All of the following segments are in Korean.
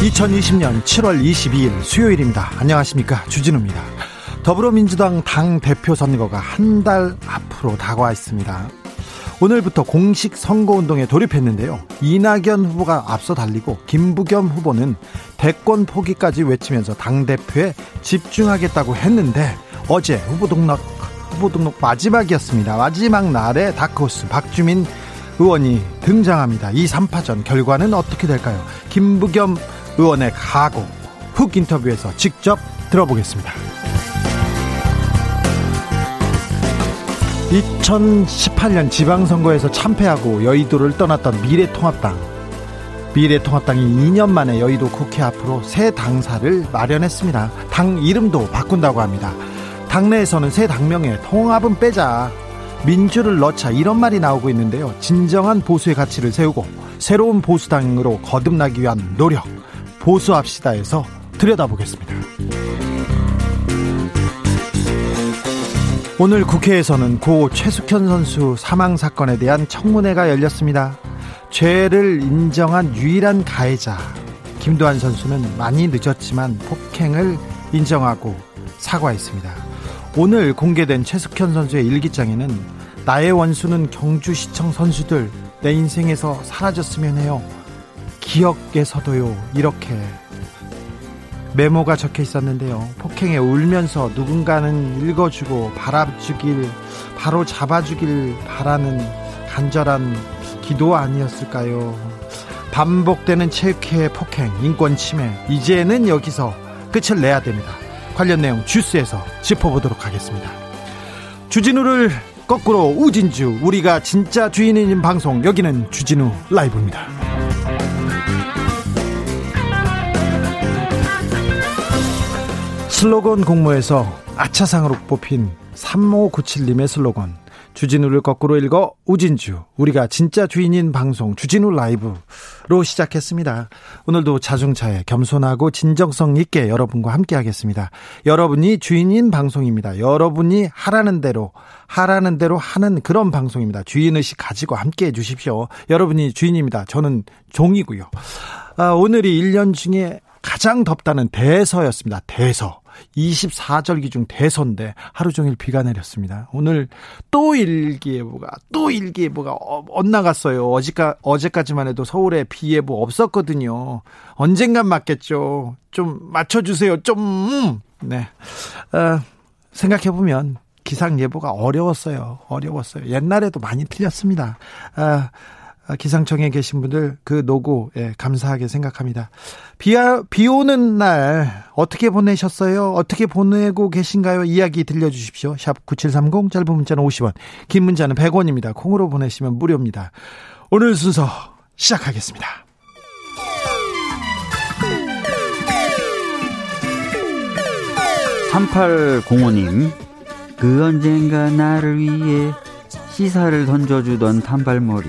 (2020년 7월 22일) 수요일입니다 안녕하십니까 주진우입니다 더불어민주당 당 대표 선거가 한 달 앞으로 다가와 있습니다 오늘부터 공식 선거운동에 돌입했는데요. 이낙연 후보가 앞서 달리고 김부겸 후보는 대권 포기까지 외치면서 당대표에 집중하겠다고 했는데 어제 후보 등록 후보 등록 마지막이었습니다. 마지막 날에 다크호스 박주민 의원이 등장합니다. 이 3파전 결과는 어떻게 될까요? 김부겸 의원의 각오 훅 인터뷰에서 직접 들어보겠습니다. 2018년 지방선거에서 참패하고 여의도를 떠났던 미래통합당. 미래통합당이 2년 만에 여의도 국회 앞으로 새 당사를 마련했습니다. 당 이름도 바꾼다고 합니다. 당내에서는 새 당명에 통합은 빼자. 민주를 넣자 이런 말이 나오고 있는데요. 진정한 보수의 가치를 세우고 새로운 보수당으로 거듭나기 위한 노력 보수합시다에서 들여다보겠습니다. 오늘 국회에서는 고 최숙현 선수 사망 사건에 대한 청문회가 열렸습니다. 죄를 인정한 유일한 가해자 김도한 선수는 많이 늦었지만 폭행을 인정하고 사과했습니다. 오늘 공개된 최숙현 선수의 일기장에는 나의 원수는 경주시청 선수들 내 인생에서 사라졌으면 해요. 기억에서도요 이렇게 메모가 적혀 있었는데요. 폭행에 울면서 누군가는 읽어주고 바라주길 바로 잡아주길 바라는 간절한 기도 아니었을까요? 반복되는 체육회 폭행, 인권 침해 이제는 여기서 끝을 내야 됩니다. 관련 내용 주스에서 짚어보도록 하겠습니다. 주진우를 거꾸로 우진주 우리가 진짜 주인인 방송 여기는 주진우 라이브입니다. 슬로건 공모에서 아차상으로 뽑힌 3597님의 슬로건 주진우를 거꾸로 읽어 우진주 우리가 진짜 주인인 방송 주진우 라이브로 시작했습니다. 오늘도 자중차에 겸손하고 진정성 있게 여러분과 함께 하겠습니다. 여러분이 주인인 방송입니다. 여러분이 하라는 대로 하라는 대로 하는 그런 방송입니다. 주인 의식 가지고 함께 해 주십시오. 여러분이 주인입니다. 저는 종이고요. 아, 오늘이 1년 중에 가장 덥다는 대서였습니다. 대서. 24절기 중 대선인데 하루 종일 비가 내렸습니다. 오늘 또 일기예보가 또 일기예보가 어, 엇나갔어요. 어제까 어제까지만 해도 서울에 비 예보 없었거든요. 언젠간 맞겠죠. 좀 맞춰주세요. 좀 네. 어, 생각해 보면 기상 예보가 어려웠어요. 어려웠어요. 옛날에도 많이 틀렸습니다. 아, 아, 기상청에 계신 분들 그 노고 예, 감사하게 생각합니다. 비, 비 오는 날 어떻게 보내셨어요? 어떻게 보내고 계신가요? 이야기 들려주십시오. 샵 9730 짧은 문자는 50원 긴 문자는 100원입니다. 콩으로 보내시면 무료입니다. 오늘 순서 시작하겠습니다. 3805님 그 언젠가 나를 위해 시사를 던져주던 단발머리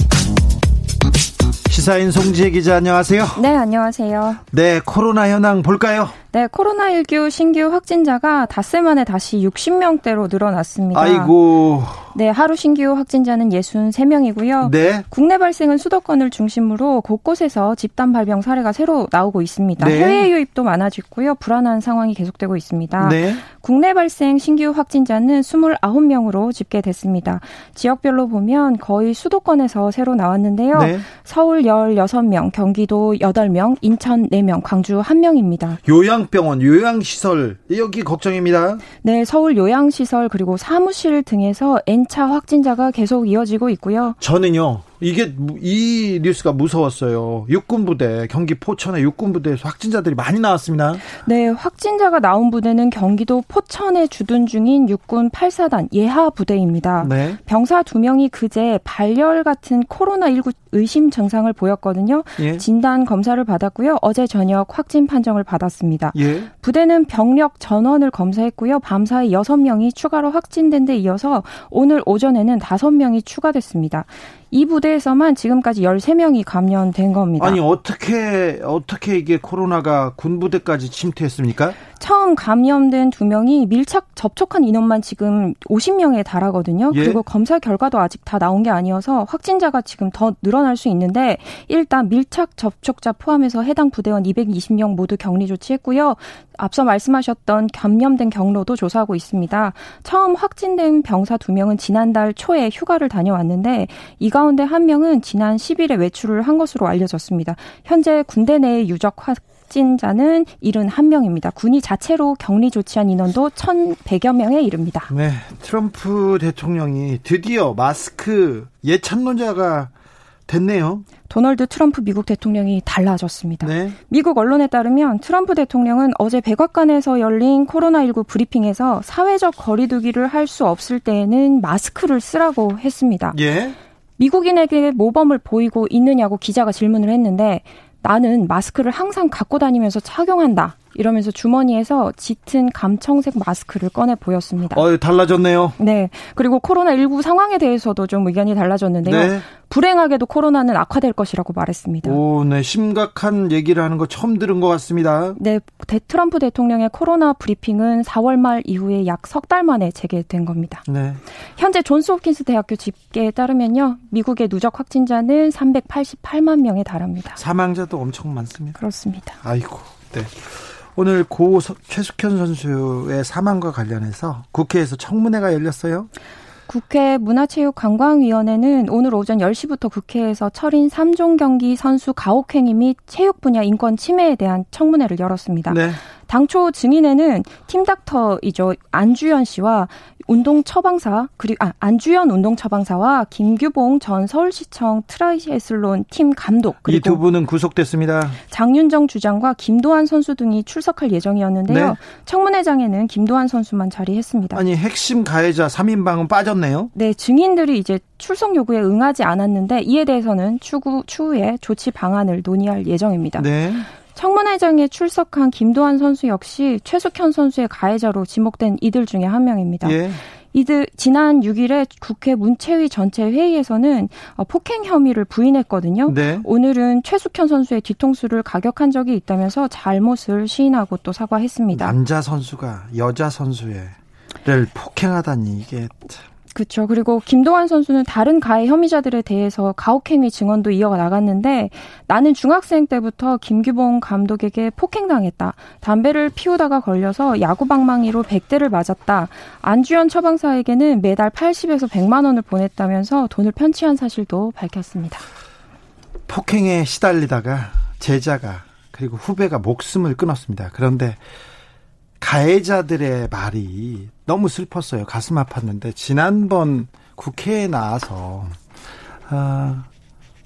시사인 송지혜 기자 안녕하세요. 네, 안녕하세요. 네, 코로나 현황 볼까요? 네, 코로나19 신규 확진자가 닷새 만에 다시 60명대로 늘어났습니다. 아이고. 네, 하루 신규 확진자는 63명이고요. 네. 국내 발생은 수도권을 중심으로 곳곳에서 집단 발병 사례가 새로 나오고 있습니다. 네. 해외 유입도 많아지고요. 불안한 상황이 계속되고 있습니다. 네. 국내 발생 신규 확진자는 29명으로 집계됐습니다. 지역별로 보면 거의 수도권에서 새로 나왔는데요. 네. 서울 16명, 경기도 8명, 인천 4명, 광주 1명입니다. 요양 병원, 요양시설 여기 걱정입니다. 네, 서울 요양시설 그리고 사무실 등에서 N차 확진자가 계속 이어지고 있고요. 저는요. 이게 무- 이 뉴스가 무서웠어요. 육군 부대 경기 포천의 육군 부대에서 확진자들이 많이 나왔습니다. 네, 확진자가 나온 부대는 경기도 포천에 주둔 중인 육군 8사단 예하 부대입니다. 네. 병사 두 명이 그제 발열 같은 코로나19 의심 증상을 보였거든요. 예. 진단 검사를 받았고요. 어제 저녁 확진 판정을 받았습니다. 예. 부대는 병력 전원을 검사했고요. 밤사이 6명이 추가로 확진된 데 이어서 오늘 오전에는 5명이 추가됐습니다. 이 부대에서만 지금까지 13명이 감염된 겁니다. 아니 어떻게 어떻게 이게 코로나가 군부대까지 침투했습니까? 처음 감염된 두 명이 밀착 접촉한 인원만 지금 50명에 달하거든요. 예. 그리고 검사 결과도 아직 다 나온 게 아니어서 확진자가 지금 더 늘어날 수 있는데 일단 밀착 접촉자 포함해서 해당 부대원 220명 모두 격리 조치했고요. 앞서 말씀하셨던 감염된 경로도 조사하고 있습니다. 처음 확진된 병사 두 명은 지난달 초에 휴가를 다녀왔는데 이 가운데 한 명은 지난 10일에 외출을 한 것으로 알려졌습니다. 현재 군대 내의 유적 확 확진자는 71명입니다. 군이 자체로 격리 조치한 인원도 1,100여 명에 이릅니다. 네. 트럼프 대통령이 드디어 마스크 예찬론자가 됐네요. 도널드 트럼프 미국 대통령이 달라졌습니다. 네. 미국 언론에 따르면 트럼프 대통령은 어제 백악관에서 열린 코로나19 브리핑에서 사회적 거리두기를 할 수 없을 때에는 마스크를 쓰라고 했습니다. 예. 미국인에게 모범을 보이고 있느냐고 기자가 질문을 했는데 나는 마스크를 항상 갖고 다니면서 착용한다. 이러면서 주머니에서 짙은 감청색 마스크를 꺼내 보였습니다. 어, 달라졌네요. 네. 그리고 코로나19 상황에 대해서도 좀 의견이 달라졌는데요. 네. 불행하게도 코로나는 악화될 것이라고 말했습니다. 오, 네. 심각한 얘기를 하는 거 처음 들은 것 같습니다. 네, 대, 트럼프 대통령의 코로나 브리핑은 4월 말 이후에 약 석 달 만에 재개된 겁니다. 네. 현재 존스 홉킨스 대학교 집계에 따르면요. 미국의 누적 확진자는 388만 명에 달합니다. 사망자도 엄청 많습니다. 그렇습니다. 아이고. 네. 오늘 고 서- 최숙현 선수의 사망과 관련해서 국회에서 청문회가 열렸어요. 국회 문화체육관광위원회는 오늘 오전 10시부터 국회에서 철인 3종 경기 선수 가혹행위 및 체육 분야 인권 침해에 대한 청문회를 열었습니다. 네. 당초 증인에는 팀 닥터이죠 안주현 씨와 운동 처방사 그리고 아, 안주현 운동 처방사와 김규봉 전 서울시청 트라이애슬론 팀 감독 이 두 분은 구속됐습니다. 장윤정 주장과 김도환 선수 등이 출석할 예정이었는데요. 네. 청문회장에는 김도환 선수만 자리했습니다. 아니 핵심 가해자 3인방은 빠졌네요. 네, 증인들이 이제 출석 요구에 응하지 않았는데 이에 대해서는 추후, 추후에 조치 방안을 논의할 예정입니다. 네. 청문회장에 출석한 김도환 선수 역시 최숙현 선수의 가해자로 지목된 이들 중에 한 명입니다. 예. 이들 지난 6일에 국회 문체위 전체 회의에서는 어, 폭행 혐의를 부인했거든요. 네. 오늘은 최숙현 선수의 뒤통수를 가격한 적이 있다면서 잘못을 시인하고 또 사과했습니다. 남자 선수가 여자 선수를 폭행하다니 이게 참. 그렇죠. 그리고 김도환 선수는 다른 가해 혐의자들에 대해서 가혹행위 증언도 이어가 나갔는데 나는 중학생 때부터 김규봉 감독에게 폭행당했다. 담배를 피우다가 걸려서 야구 방망이로 100대를 맞았다. 안주현 처방사에게는 매달 80에서 100만 원을 보냈다면서 돈을 편취한 사실도 밝혔습니다. 폭행에 시달리다가 제자가 그리고 후배가 목숨을 끊었습니다. 그런데 가해자들의 말이 너무 슬펐어요. 가슴 아팠는데 지난번 국회에 나와서 어,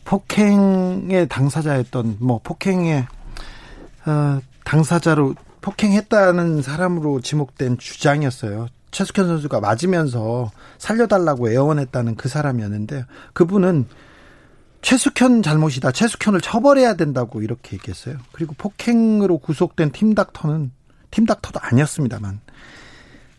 폭행의 당사자였던 뭐 폭행의 어, 당사자로 폭행했다는 사람으로 지목된 주장이었어요. 최숙현 선수가 맞으면서 살려달라고 애원했다는 그 사람이었는데 그분은 최숙현 잘못이다. 최숙현을 처벌해야 된다고 이렇게 얘기했어요. 그리고 폭행으로 구속된 팀닥터는 팀닥터도 아니었습니다만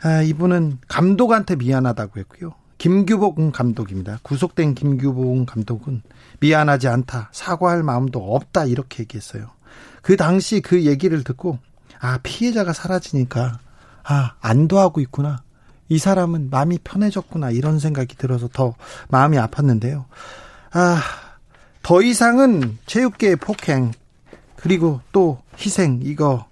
아, 이분은 감독한테 미안하다고 했고요. 김규봉 감독입니다. 구속된 김규봉 감독은 미안하지 않다. 사과할 마음도 없다. 이렇게 얘기했어요. 그 당시 그 얘기를 듣고 아, 피해자가 사라지니까, 아, 안도하고 있구나. 이 사람은 마음이 편해졌구나. 이런 생각이 들어서 더 마음이 아팠는데요. 아, 더 이상은 체육계의 폭행, 그리고 또 희생, 이거,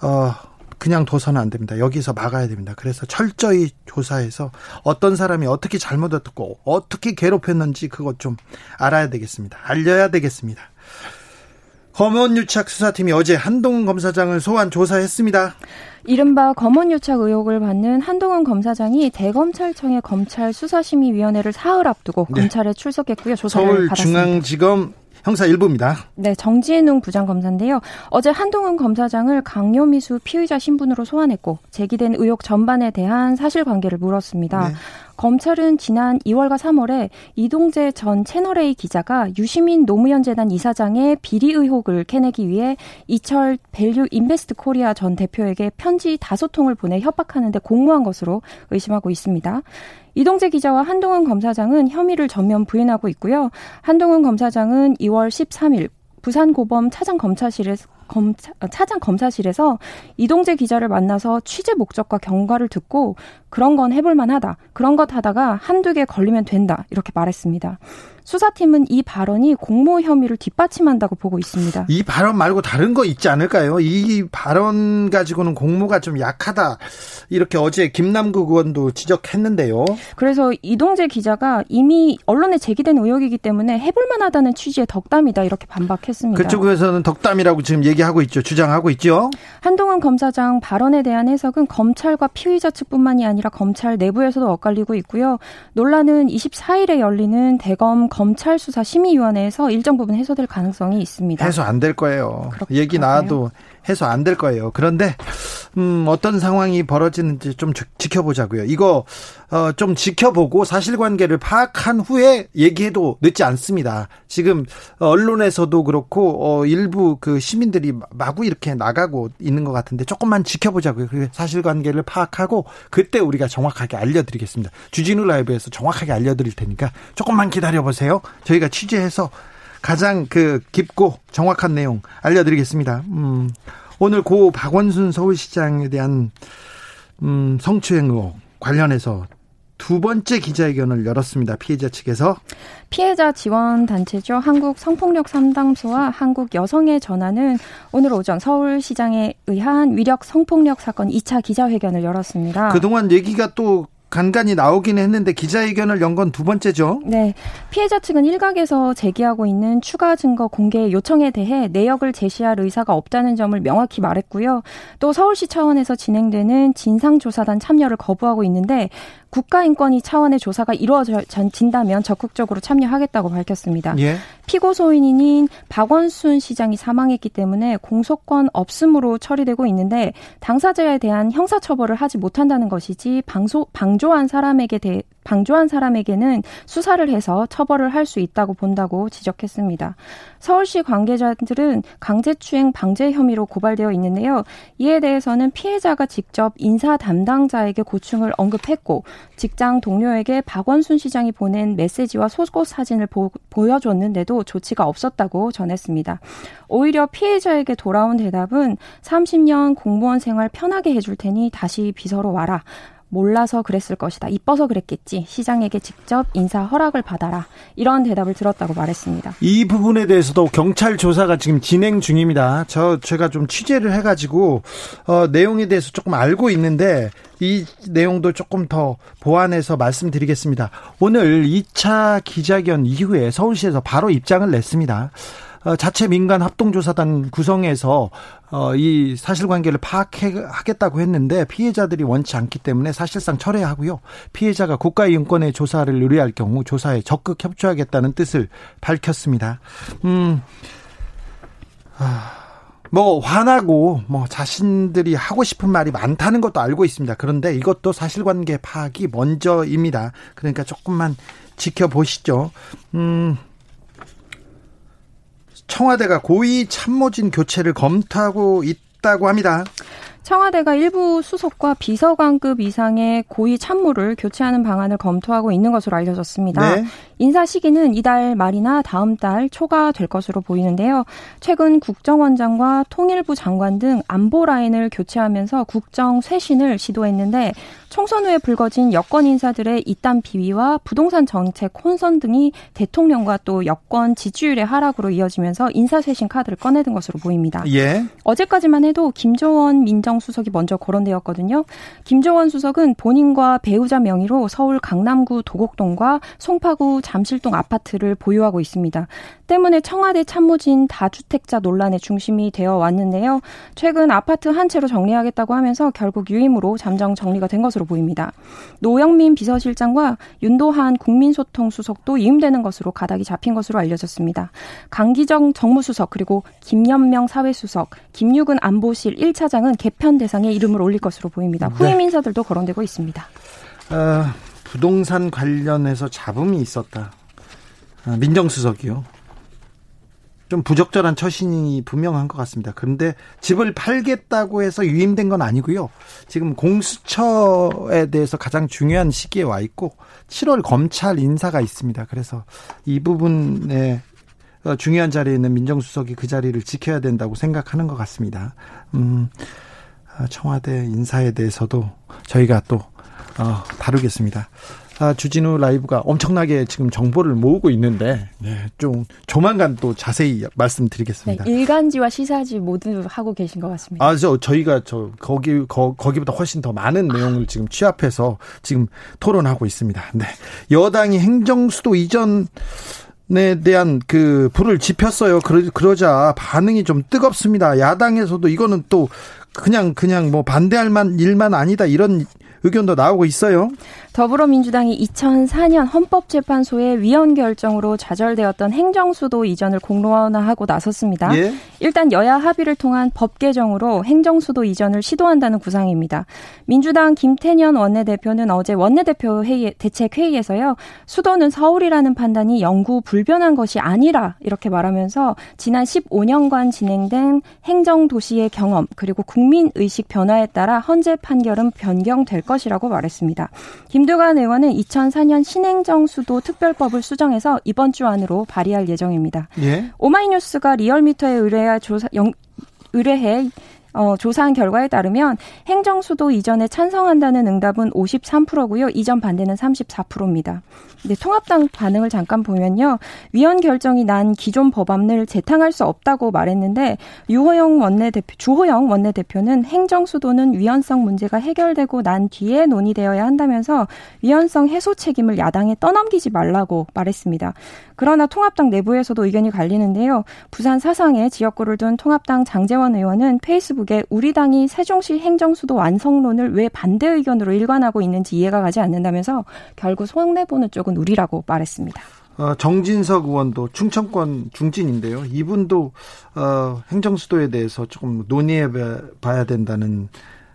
어, 그냥 둬서는 안 됩니다. 여기서 막아야 됩니다. 그래서 철저히 조사해서 어떤 사람이 어떻게 잘못했고 어떻게 괴롭혔는지 그것 좀 알아야 되겠습니다. 알려야 되겠습니다. 검언유착 수사팀이 어제 한동훈 검사장을 소환 조사했습니다. 이른바 검언유착 의혹을 받는 한동훈 검사장이 대검찰청의 검찰 수사심의위원회를 사흘 앞두고 네. 검찰에 출석했고요. 조사를 받았습니다. 서울중앙지검 형사 1부입니다. 네, 정지은웅 부장검사인데요. 어제 한동훈 검사장을 강요미수 피의자 신분으로 소환했고 제기된 의혹 전반에 대한 사실관계를 물었습니다. 네. 검찰은 지난 2월과 3월에 이동재 전 채널A 기자가 유시민 노무현 재단 이사장의 비리 의혹을 캐내기 위해 이철 밸류 인베스트 코리아 전 대표에게 편지 다섯 통을 보내 협박하는데 공모한 것으로 의심하고 있습니다. 이동재 기자와 한동훈 검사장은 혐의를 전면 부인하고 있고요. 한동훈 검사장은 2월 13일 부산고검 차장검찰실에서 검차, 차장 검사실에서 이동재 기자를 만나서 취재 목적과 경과를 듣고 그런 건 해볼 만하다. 그런 것 하다가 한두 개 걸리면 된다. 이렇게 말했습니다. 수사팀은 이 발언이 공모 혐의를 뒷받침한다고 보고 있습니다. 이 발언 말고 다른 거 있지 않을까요? 이 발언 가지고는 공모가 좀 약하다. 이렇게 어제 김남국 의원도 지적했는데요. 그래서 이동재 기자가 이미 언론에 제기된 의혹이기 때문에 해볼 만하다는 취지의 덕담이다. 이렇게 반박했습니다. 그쪽에서는 덕담이라고 지금 얘기 하고 있죠. 주장하고 있죠. 한동훈 검사장 발언에 대한 해석은 검찰과 피의자 측뿐만이 아니라 검찰 내부에서도 엇갈리고 있고요. 논란은 24일에 열리는 대검 검찰 수사 심의위원회에서 일정 부분 해소될 가능성이 있습니다. 해소 안 될 거예요. 그렇 얘기 나와도 해소 안 될 거예요. 그런데 음, 어떤 상황이 벌어지는지 좀 지켜보자고요. 이거 어, 좀 지켜보고 사실관계를 파악한 후에 얘기해도 늦지 않습니다. 지금 언론에서도 그렇고 어, 일부 그 시민들이 마구 이렇게 나가고 있는 것 같은데 조금만 지켜보자고요. 그 사실관계를 파악하고 그때 우리가 정확하게 알려드리겠습니다. 주진우 라이브에서 정확하게 알려드릴 테니까 조금만 기다려 보세요. 저희가 취재해서 가장 그 깊고 정확한 내용 알려드리겠습니다. 음, 오늘 고 박원순 서울시장에 대한 음, 성추행 의혹 관련해서 두 번째 기자회견을 열었습니다. 피해자 측에서 피해자 지원 단체죠. 한국 성폭력 상담소와 한국 여성의 전화는 오늘 오전 서울시장에 의한 위력 성폭력 사건 2차 기자회견을 열었습니다. 그동안 얘기가 또 간간히 나오긴 했는데 기자회견을 연 건 두 번째죠. 네. 피해자 측은 일각에서 제기하고 있는 추가 증거 공개 요청에 대해 내역을 제시할 의사가 없다는 점을 명확히 말했고요. 또 서울시 차원에서 진행되는 진상조사단 참여를 거부하고 있는데 국가인권위 차원의 조사가 이루어진다면 적극적으로 참여하겠다고 밝혔습니다. 예. 피고 소인인 박원순 시장이 사망했기 때문에 공소권 없음으로 처리되고 있는데 당사자에 대한 형사처벌을 하지 못한다는 것이지 방소, 방 조한 사람에게 대, 방조한 사람에게는 수사를 해서 처벌을 할 수 있다고 본다고 지적했습니다. 서울시 관계자들은 강제추행 방제 혐의로 고발되어 있는데요. 이에 대해서는 피해자가 직접 인사 담당자에게 고충을 언급했고 직장 동료에게 박원순 시장이 보낸 메시지와 속옷 사진을 보, 보여줬는데도 조치가 없었다고 전했습니다. 오히려 피해자에게 돌아온 대답은 30년 공무원 생활 편하게 해줄 테니 다시 비서로 와라. 몰라서 그랬을 것이다. 이뻐서 그랬겠지. 시장에게 직접 인사 허락을 받아라. 이런 대답을 들었다고 말했습니다. 이 부분에 대해서도 경찰 조사가 지금 진행 중입니다. 저 제가 좀 취재를 해가지고 어, 내용에 대해서 조금 알고 있는데 이 내용도 조금 더 보완해서 말씀드리겠습니다. 오늘 2차 기자회견 이후에 서울시에서 바로 입장을 냈습니다. 어, 자체 민간 합동조사단 구성해서 어, 이 사실관계를 파악하겠다고 했는데 피해자들이 원치 않기 때문에 사실상 철회하고요. 피해자가 국가인권의 조사를 의뢰할 경우 조사에 적극 협조하겠다는 뜻을 밝혔습니다. 음, 아, 뭐 화나고 뭐 자신들이 하고 싶은 말이 많다는 것도 알고 있습니다. 그런데 이것도 사실관계 파악이 먼저입니다. 그러니까 조금만 지켜보시죠. 음. 청와대가 고위 참모진 교체를 검토하고 있다고 합니다. 청와대가 일부 수석과 비서관급 이상의 고위 참모를 교체하는 방안을 검토하고 있는 것으로 알려졌습니다. 네. 인사 시기는 이달 말이나 다음 달 초가 될 것으로 보이는데요. 최근 국정원장과 통일부 장관 등 안보 라인을 교체하면서 국정 쇄신을 시도했는데 총선 후에 불거진 여권 인사들의 이딴 비위와 부동산 정책 혼선 등이 대통령과 또 여권 지지율의 하락으로 이어지면서 인사쇄신 카드를 꺼내든 것으로 보입니다. 예. 어제까지만 해도 김조원 민정수석이 먼저 거론되었거든요. 김조원 수석은 본인과 배우자 명의로 서울 강남구 도곡동과 송파구 잠실동 아파트를 보유하고 있습니다. 때문에 청와대 참모진 다주택자 논란의 중심이 되어 왔는데요. 최근 아파트 한 채로 정리하겠다고 하면서 결국 유임으로 잠정 정리가 된 것으로 보입니다. 노영민 비서실장과 윤도한 국민소통 수석도 이임되는 것으로 가닥이 잡힌 것으로 알려졌습니다. 강기정 정무수석 그리고 김연명 사회수석, 김유근 안보실 1차장은 개편 대상에 이름을 올릴 것으로 보입니다. 네. 후임 인사들도 거론되고 있습니다. 어, 부동산 관련해서 잡음이 있었다. 아, 민정수석이요. 좀 부적절한 처신이 분명한 것 같습니다. 그런데 집을 팔겠다고 해서 유임된 건 아니고요. 지금 공수처에 대해서 가장 중요한 시기에 와 있고 7월 검찰 인사가 있습니다. 그래서 이 부분에 어, 중요한 자리에 있는 민정수석이 그 자리를 지켜야 된다고 생각하는 것 같습니다. 음, 아, 청와대 인사에 대해서도 저희가 또 어, 다루겠습니다. 아, 주진우 라이브가 엄청나게 지금 정보를 모으고 있는데 네, 좀 조만간 또 자세히 말씀드리겠습니다. 네, 일간지와 시사지 모두 하고 계신 것 같습니다. 아, 저 저희가 저 거기 거, 거기보다 훨씬 더 많은 내용을 지금 취합해서 지금 토론하고 있습니다. 네. 여당이 행정 수도 이전 에 대한 그 불을 지폈어요. 그러, 그러자 반응이 좀 뜨겁습니다. 야당에서도 이거는 또 그냥 그냥 뭐 반대할 만 일만 아니다 이런 의견도 나오고 있어요. 더불어민주당이 2004년 헌법재판소의 위헌 결정으로 좌절되었던 행정수도 이전을 공론화하고 나섰습니다. 예? 일단 여야 합의를 통한 법 개정으로 행정수도 이전을 시도한다는 구상입니다. 민주당 김태년 원내대표는 어제 원내대표 회의, 대책 회의에서요. 수도는 서울이라는 판단이 영구 불변한 것이 아니라 이렇게 말하면서 지난 15년간 진행된 행정도시의 경험 그리고 국민 의식 변화에 따라 헌재 판결은 변경될 것이라고 말했습니다. 김두관 의원은 2004년 신행정 수도 특별법을 수정해서 이번 주 안으로 발의할 예정입니다. 예? 오마이뉴스가 리얼미터에 의뢰해 조사 영, 의뢰해 어, 조사한 결과에 따르면 행정 수도 이전에 찬성한다는 응답은 53%고요. 이전 반대는 34%입니다. 근데 통합당 반응을 잠깐 보면요. 위헌 결정이 난 기존 법안을 재탕할 수 없다고 말했는데 유호영 원내대표 주호영 원내대표는 행정 수도는 위헌성 문제가 해결되고 난 뒤에 논의되어야 한다면서 위헌성 해소 책임을 야당에 떠넘기지 말라고 말했습니다. 그러나 통합당 내부에서도 의견이 갈리는데요. 부산 사상에 지역구를 둔 통합당 장재원 의원은 페이스북 에 우리 당이 세종시 행정수도 완성론을 왜 반대 의견으로 일관하고 있는지 이해가 가지 않는다면서 결국 손해보는 쪽은 우리라고 말했습니다. 어, 정진석 의원도 충청권 중진인데요. 이분도 어, 행정수도에 대해서 조금 논의해 봐야 된다는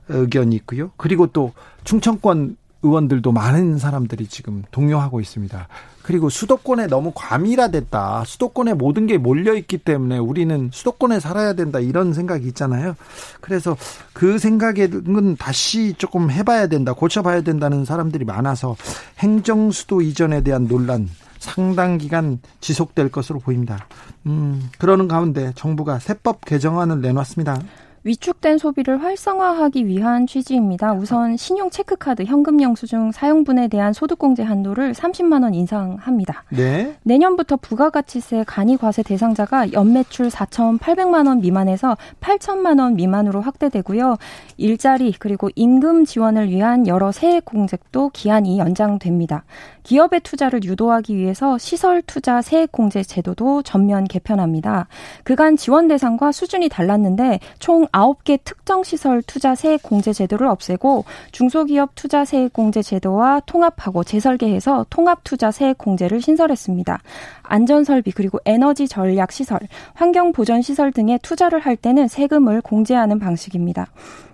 의견이 있고요. 그리고 또 충청권 의원들도 많은 사람들이 지금 동요하고 있습니다. 그리고 수도권에 너무 과밀화됐다. 수도권에 모든 게 몰려있기 때문에 우리는 수도권에 살아야 된다. 이런 생각이 있잖아요. 그래서 그 생각에는 다시 조금 해봐야 된다. 고쳐봐야 된다는 사람들이 많아서 행정수도 이전에 대한 논란 상당 기간 지속될 것으로 보입니다. 음, 그러는 가운데 정부가 세법 개정안을 내놨습니다. 위축된 소비를 활성화하기 위한 취지입니다. 우선 신용 체크카드 현금 영수증 사용분에 대한 소득공제 한도를 30만 원 인상합니다. 네. 내년부터 부가가치세 간이 과세 대상자가 연매출 4,800만 원 미만에서 8천만 원 미만으로 확대되고요. 일자리 그리고 임금 지원을 위한 여러 세액 공제도 기한이 연장됩니다. 기업의 투자를 유도하기 위해서 시설 투자 세액 공제 제도도 전면 개편합니다. 그간 지원 대상과 수준이 달랐는데 총 9개 특정 시설 투자 세액 공제 제도를 없애고 중소기업 투자 세액 공제 제도와 통합하고 재설계해서 통합 투자 세액 공제를 신설했습니다. 안전 설비 그리고 에너지 전략 시설, 환경 보전 시설 등에 투자를 할 때는 세금을 공제하는 방식입니다.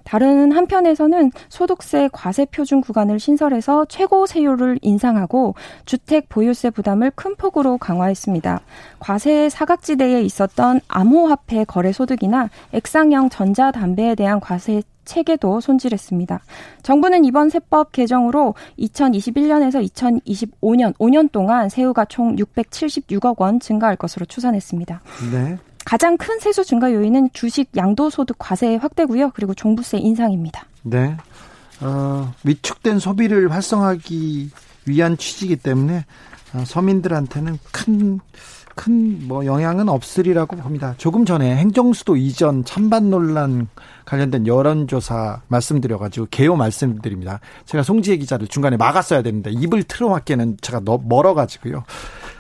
다른 한편에서는 소득세 과세 표준 구간을 신설해서 최고 세율을 인상하고 주택 보유세 부담을 큰 폭으로 강화했습니다. 과세 사각지대에 있었던 암호화폐 거래 소득이나 액상형 전자담배에 대한 과세 체계도 손질했습니다. 정부는 이번 세법 개정으로 2021년에서 2025년 5년 동안 세후가 총 676억 원 증가할 것으로 추산했습니다. 네. 가장 큰 세수 증가 요인은 주식 양도소득 과세 확대고요. 그리고 종부세 인상입니다. 네. 어, 위축된 소비를 활성화하기 위한 취지이기 때문에 어, 서민들한테는 큰 큰 뭐 영향은 없으리라고 봅니다. 조금 전에 행정수도 이전 찬반 논란 관련된 여론조사 말씀드려가지고 개요 말씀드립니다. 제가 송지혜 기자를 중간에 막았어야 되는데 입을 틀어막기에는 제가 너 멀어가지고요.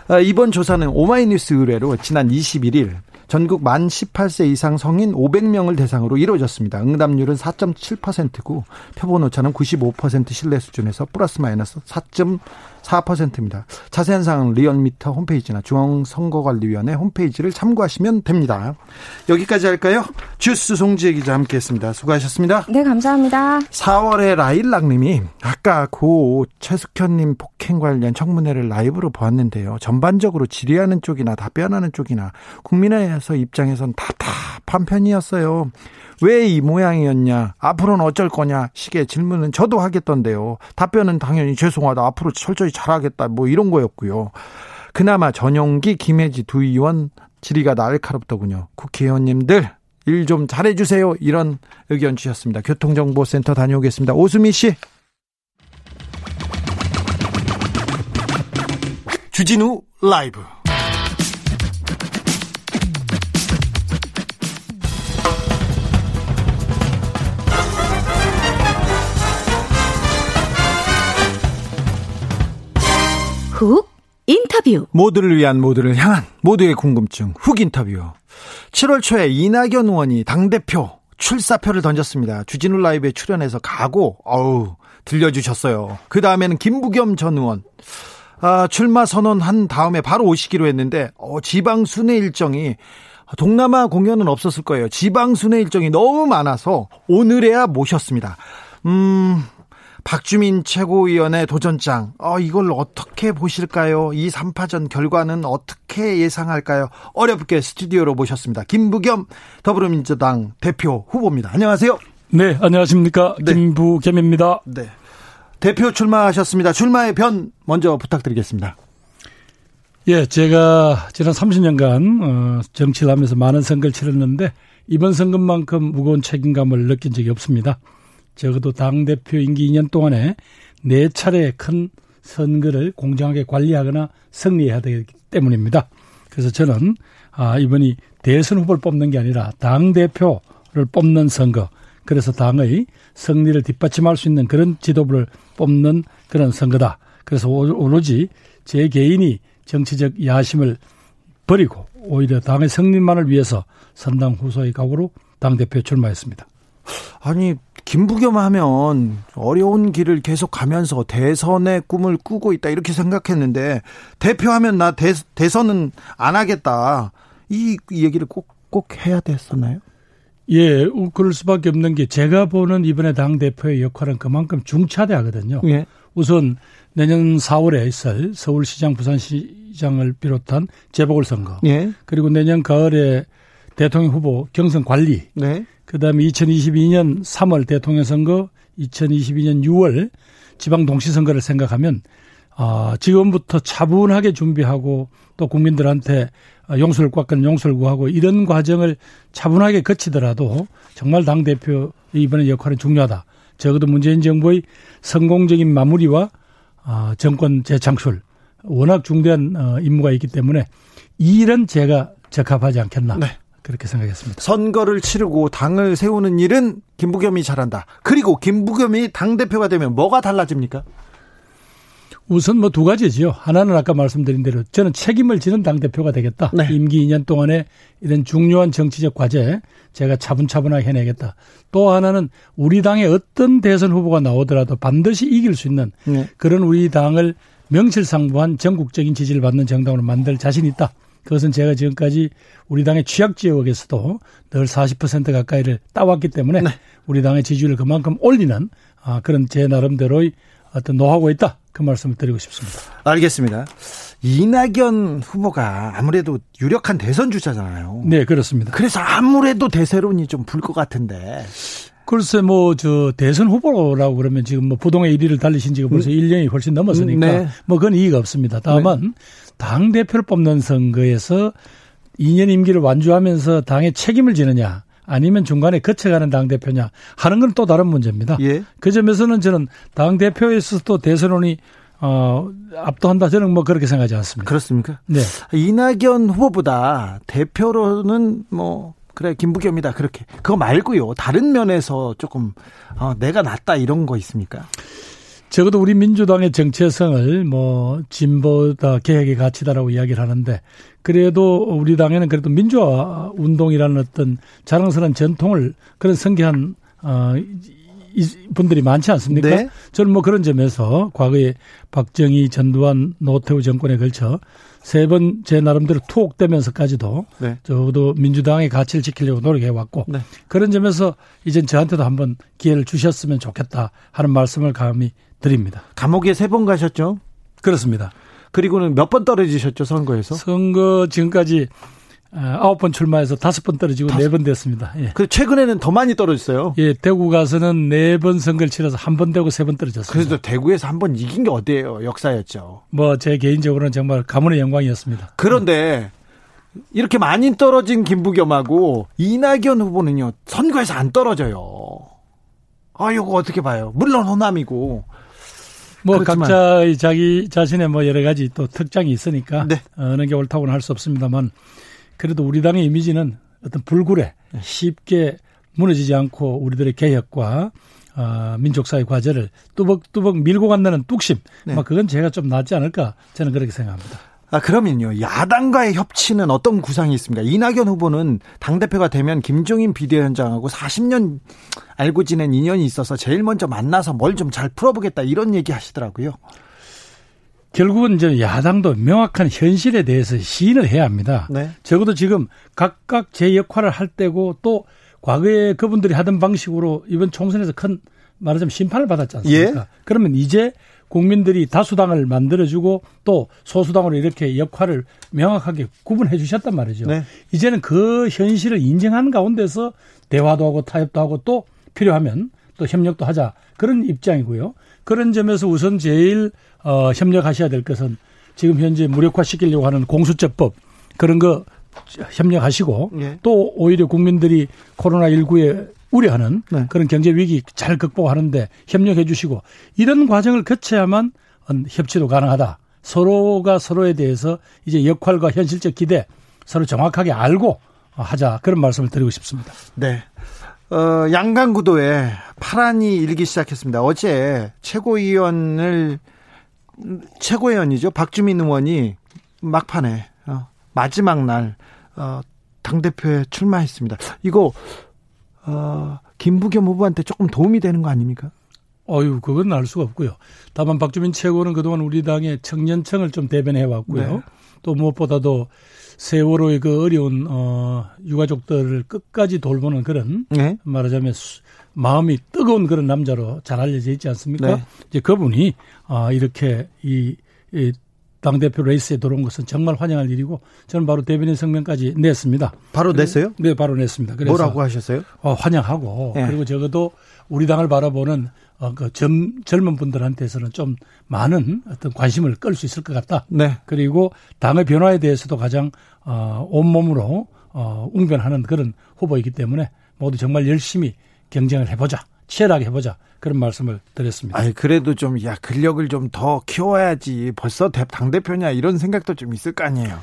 어, 이번 조사는 오마이뉴스 의뢰로 지난 21일 전국 만 18세 이상 성인 500명을 대상으로 이루어졌습니다. 응답률은 4.7%고 표본 오차는 95% 신뢰 수준에서 플러스 마이너스 4.4%입니다. 자세한 사항은 리얼미터 홈페이지나 중앙선거관리위원회 홈페이지를 참고하시면 됩니다. 여기까지 할까요? 주스 송지혜 기자 함께했습니다. 수고하셨습니다. 네, 감사합니다. 4월에 라일락님이 아까 고 최숙현님 폭행 관련 청문회를 라이브로 보았는데요. 전반적으로 질의하는 쪽이나 답변하는 쪽이나 국민의힘에서 입장에선 답답한 편이었어요. 왜 이 모양이었냐? 앞으로는 어쩔 거냐? 식의 질문은 저도 하겠던데요. 답변은 당연히 죄송하다. 앞으로 철저히 잘하겠다. 뭐 이런 거였고요. 그나마 전용기, 김혜지 두 의원 질의가 날카롭더군요. 국회의원님들 일 좀 잘해주세요. 이런 의견 주셨습니다. 교통정보센터 다녀오겠습니다. 오수미 씨. 주진우 라이브. 훅 인터뷰. 모두를 위한 모두를 향한 모두의 궁금증 훅 인터뷰. 7월 초에 이낙연 의원이 당대표 출사표를 던졌습니다. 주진우 라이브에 출연해서 가고 어우 들려주셨어요. 그 다음에는 김부겸 전 의원 아, 출마 선언한 다음에 바로 오시기로 했는데 어, 지방 순회 일정이 동남아 공연은 없었을 거예요. 지방 순회 일정이 너무 많아서 오늘에야 모셨습니다. 음, 박주민 최고위원의 도전장, 어, 이걸 어떻게 보실까요? 이 3파전 결과는 어떻게 예상할까요? 어렵게 스튜디오로 모셨습니다. 김부겸 더불어민주당 대표 후보입니다. 안녕하세요. 네, 안녕하십니까. 네. 김부겸입니다. 네. 대표 출마하셨습니다. 출마의 변 먼저 부탁드리겠습니다. 예, 제가 지난 30년간 어, 정치를 하면서 많은 선거를 치렀는데 이번 선거만큼 무거운 책임감을 느낀 적이 없습니다. 적어도 당대표 임기 2년 동안에 네 차례 큰 선거를 공정하게 관리하거나 승리해야 되기 때문입니다. 그래서 저는 아, 이번이 대선 후보를 뽑는 게 아니라 당대표를 뽑는 선거, 그래서 당의 승리를 뒷받침할 수 있는 그런 지도부를 뽑는 그런 선거다. 그래서 오로지 제 개인이 정치적 야심을 버리고 오히려 당의 승리만을 위해서 선당 후소의 각오로 당대표 출마했습니다. 아니 김부겸 하면 어려운 길을 계속 가면서 대선의 꿈을 꾸고 있다 이렇게 생각했는데 대표하면 나 대, 대선은 안 하겠다 이, 이 얘기를 꼭꼭 해야 됐었나요? 예, 그럴 수밖에 없는 게 제가 보는 이번에 당 대표의 역할은 그만큼 중차대하거든요. 예. 우선 내년 4월에 있을 서울시장, 부산시장을 비롯한 재보궐선거, 예. 그리고 내년 가을에 대통령 후보 경선 관리, 네. 그다음에 2022년 3월 대통령 선거, 2022년 6월 지방 동시 선거를 생각하면 아, 지금부터 차분하게 준비하고 또 국민들한테 용서를 꽉는 용서를 구하고 이런 과정을 차분하게 거치더라도 정말 당 대표 이번에 역할은 중요하다. 적어도 문재인 정부의 성공적인 마무리와 아, 정권 재창출 워낙 중대한 어, 임무가 있기 때문에 이 일은 제가 적합하지 않겠나. 네. 그렇게 생각했습니다. 선거를 치르고 당을 세우는 일은 김부겸이 잘한다. 그리고 김부겸이 당 대표가 되면 뭐가 달라집니까? 우선 뭐 두 가지지요. 하나는 아까 말씀드린 대로 저는 책임을 지는 당 대표가 되겠다. 네. 임기 2년 동안에 이런 중요한 정치적 과제 제가 차분차분하게 해내겠다. 또 하나는 우리 당의 어떤 대선 후보가 나오더라도 반드시 이길 수 있는 네. 그런 우리 당을 명실상부한 전국적인 지지를 받는 정당으로 만들 자신 있다. 그것은 제가 지금까지 우리 당의 취약 지역에서도 늘 40% 가까이를 따왔기 때문에 네. 우리 당의 지지율을 그만큼 올리는 아, 그런 제 나름대로의 어떤 노하우가 있다. 그 말씀을 드리고 싶습니다. 알겠습니다. 이낙연 후보가 아무래도 유력한 대선 주자잖아요. 네, 그렇습니다. 그래서 아무래도 대세론이 좀 불 것 같은데 글쎄 뭐 저 대선 후보라고 그러면 지금 뭐 부동의 1위를 달리신 지가 벌써 음. 1년이 훨씬 넘었으니까 네. 뭐 그건 이의가 없습니다. 다만 네. 당 대표를 뽑는 선거에서 2년 임기를 완주하면서 당의 책임을 지느냐 아니면 중간에 거쳐가는 당 대표냐 하는 건 또 다른 문제입니다. 예. 그 점에서는 저는 당 대표에 있어서도 대선론이 어, 압도한다 저는 뭐 그렇게 생각하지 않습니다. 그렇습니까? 네. 이낙연 후보보다 대표로는 뭐 그래 김부겸이다 그렇게 그거 말고요 다른 면에서 조금 어, 내가 낫다 이런 거 있습니까? 적어도 우리 민주당의 정체성을 뭐 진보다 개혁의 가치다라고 이야기를 하는데 그래도 우리 당에는 그래도 민주화 운동이라는 어떤 자랑스러운 전통을 그런 성기한 어 분들이 많지 않습니까? 네. 저는 뭐 그런 점에서 과거에 박정희, 전두환, 노태우 정권에 걸쳐 세 번 제 나름대로 투옥되면서까지도 네. 적어도 민주당의 가치를 지키려고 노력해 왔고 네. 그런 점에서 이젠 저한테도 한번 기회를 주셨으면 좋겠다 하는 말씀을 감히 드립니다. 감옥에 세 번 가셨죠? 그렇습니다. 그리고는 몇 번 떨어지셨죠 선거에서? 선거 지금까지 아, 아홉 번 출마해서 다섯 번 떨어지고 네 번 됐습니다. 예. 그 최근에는 더 많이 떨어졌어요. 예, 대구 가서는 네 번 선거를 치러서 한 번 되고 세 번 떨어졌습니다. 그래도 대구에서 한 번 이긴 게 어디예요? 역사였죠. 뭐 제 개인적으로는 정말 가문의 영광이었습니다. 그런데 이렇게 많이 떨어진 김부겸하고 이낙연 후보는요 선거에서 안 떨어져요. 아, 이거 어떻게 봐요? 물론 호남이고. 뭐 그렇지만. 각자의 자기 자신의 뭐 여러 가지 또 특장이 있으니까 네. 어느 게 옳다고는 할 수 없습니다만 그래도 우리 당의 이미지는 어떤 불굴에 네. 쉽게 무너지지 않고 우리들의 개혁과 어, 민족사의 과제를 뚜벅뚜벅 밀고 간다는 뚝심, 네. 막 그건 제가 좀 낫지 않을까 저는 그렇게 생각합니다. 아, 그러면요. 야당과의 협치는 어떤 구상이 있습니까? 이낙연 후보는 당대표가 되면 김종인 비대위원장하고 40년 알고 지낸 인연이 있어서 제일 먼저 만나서 뭘 좀 잘 풀어보겠다 이런 얘기 하시더라고요. 결국은 이제 야당도 명확한 현실에 대해서 시인을 해야 합니다. 네. 적어도 지금 각각 제 역할을 할 때고 또 과거에 그분들이 하던 방식으로 이번 총선에서 큰 말하자면 심판을 받았지 않습니까? 예? 그러면 이제 국민들이 다수당을 만들어주고 또 소수당으로 이렇게 역할을 명확하게 구분해 주셨단 말이죠. 네. 이제는 그 현실을 인정하는 가운데서 대화도 하고 타협도 하고 또 필요하면 또 협력도 하자 그런 입장이고요. 그런 점에서 우선 제일 어, 협력하셔야 될 것은 지금 현재 무력화시키려고 하는 공수처법 그런 거 협력하시고 예. 또 오히려 국민들이 코로나 19에 우려하는 네. 그런 경제 위기 잘 극복하는데 협력해 주시고 이런 과정을 거쳐야만 협치도 가능하다. 서로가 서로에 대해서 이제 역할과 현실적 기대 서로 정확하게 알고 하자 그런 말씀을 드리고 싶습니다. 네. 어, 양강구도에 파란이 일기 시작했습니다. 어제 최고위원을 최고위원이죠. 박주민 의원이 막판에 어, 마지막 날 어, 당 대표에 출마했습니다. 이거 어, 김부겸 후보한테 조금 도움이 되는 거 아닙니까? 어유 그건 알 수가 없고요. 다만 박주민 최고는 그동안 우리 당의 청년층을 좀 대변해 왔고요. 네. 또 무엇보다도 세월호의 그 어려운 어 유가족들을 끝까지 돌보는 그런 네. 말하자면 수, 마음이 뜨거운 그런 남자로 잘 알려져 있지 않습니까? 네. 이제 그분이 아 이렇게 이, 이 당대표 레이스에 들어온 것은 정말 환영할 일이고 저는 바로 대변인 성명까지 냈습니다. 바로 냈어요? 네, 바로 냈습니다. 그래서 뭐라고 하셨어요? 어, 환영하고 네. 그리고 적어도 우리 당을 바라보는 어, 그 젊, 젊은 분들한테서는 좀 많은 어떤 관심을 끌 수 있을 것 같다. 네. 그리고 당의 변화에 대해서도 가장 어, 온몸으로 어, 웅변하는 그런 후보이기 때문에 모두 정말 열심히 경쟁을 해보자. 치열하게 해보자. 그런 말씀을 드렸습니다. 아니, 그래도 좀, 야, 근력을 좀 더 키워야지. 벌써 당 대표냐, 이런 생각도 좀 있을 거 아니에요.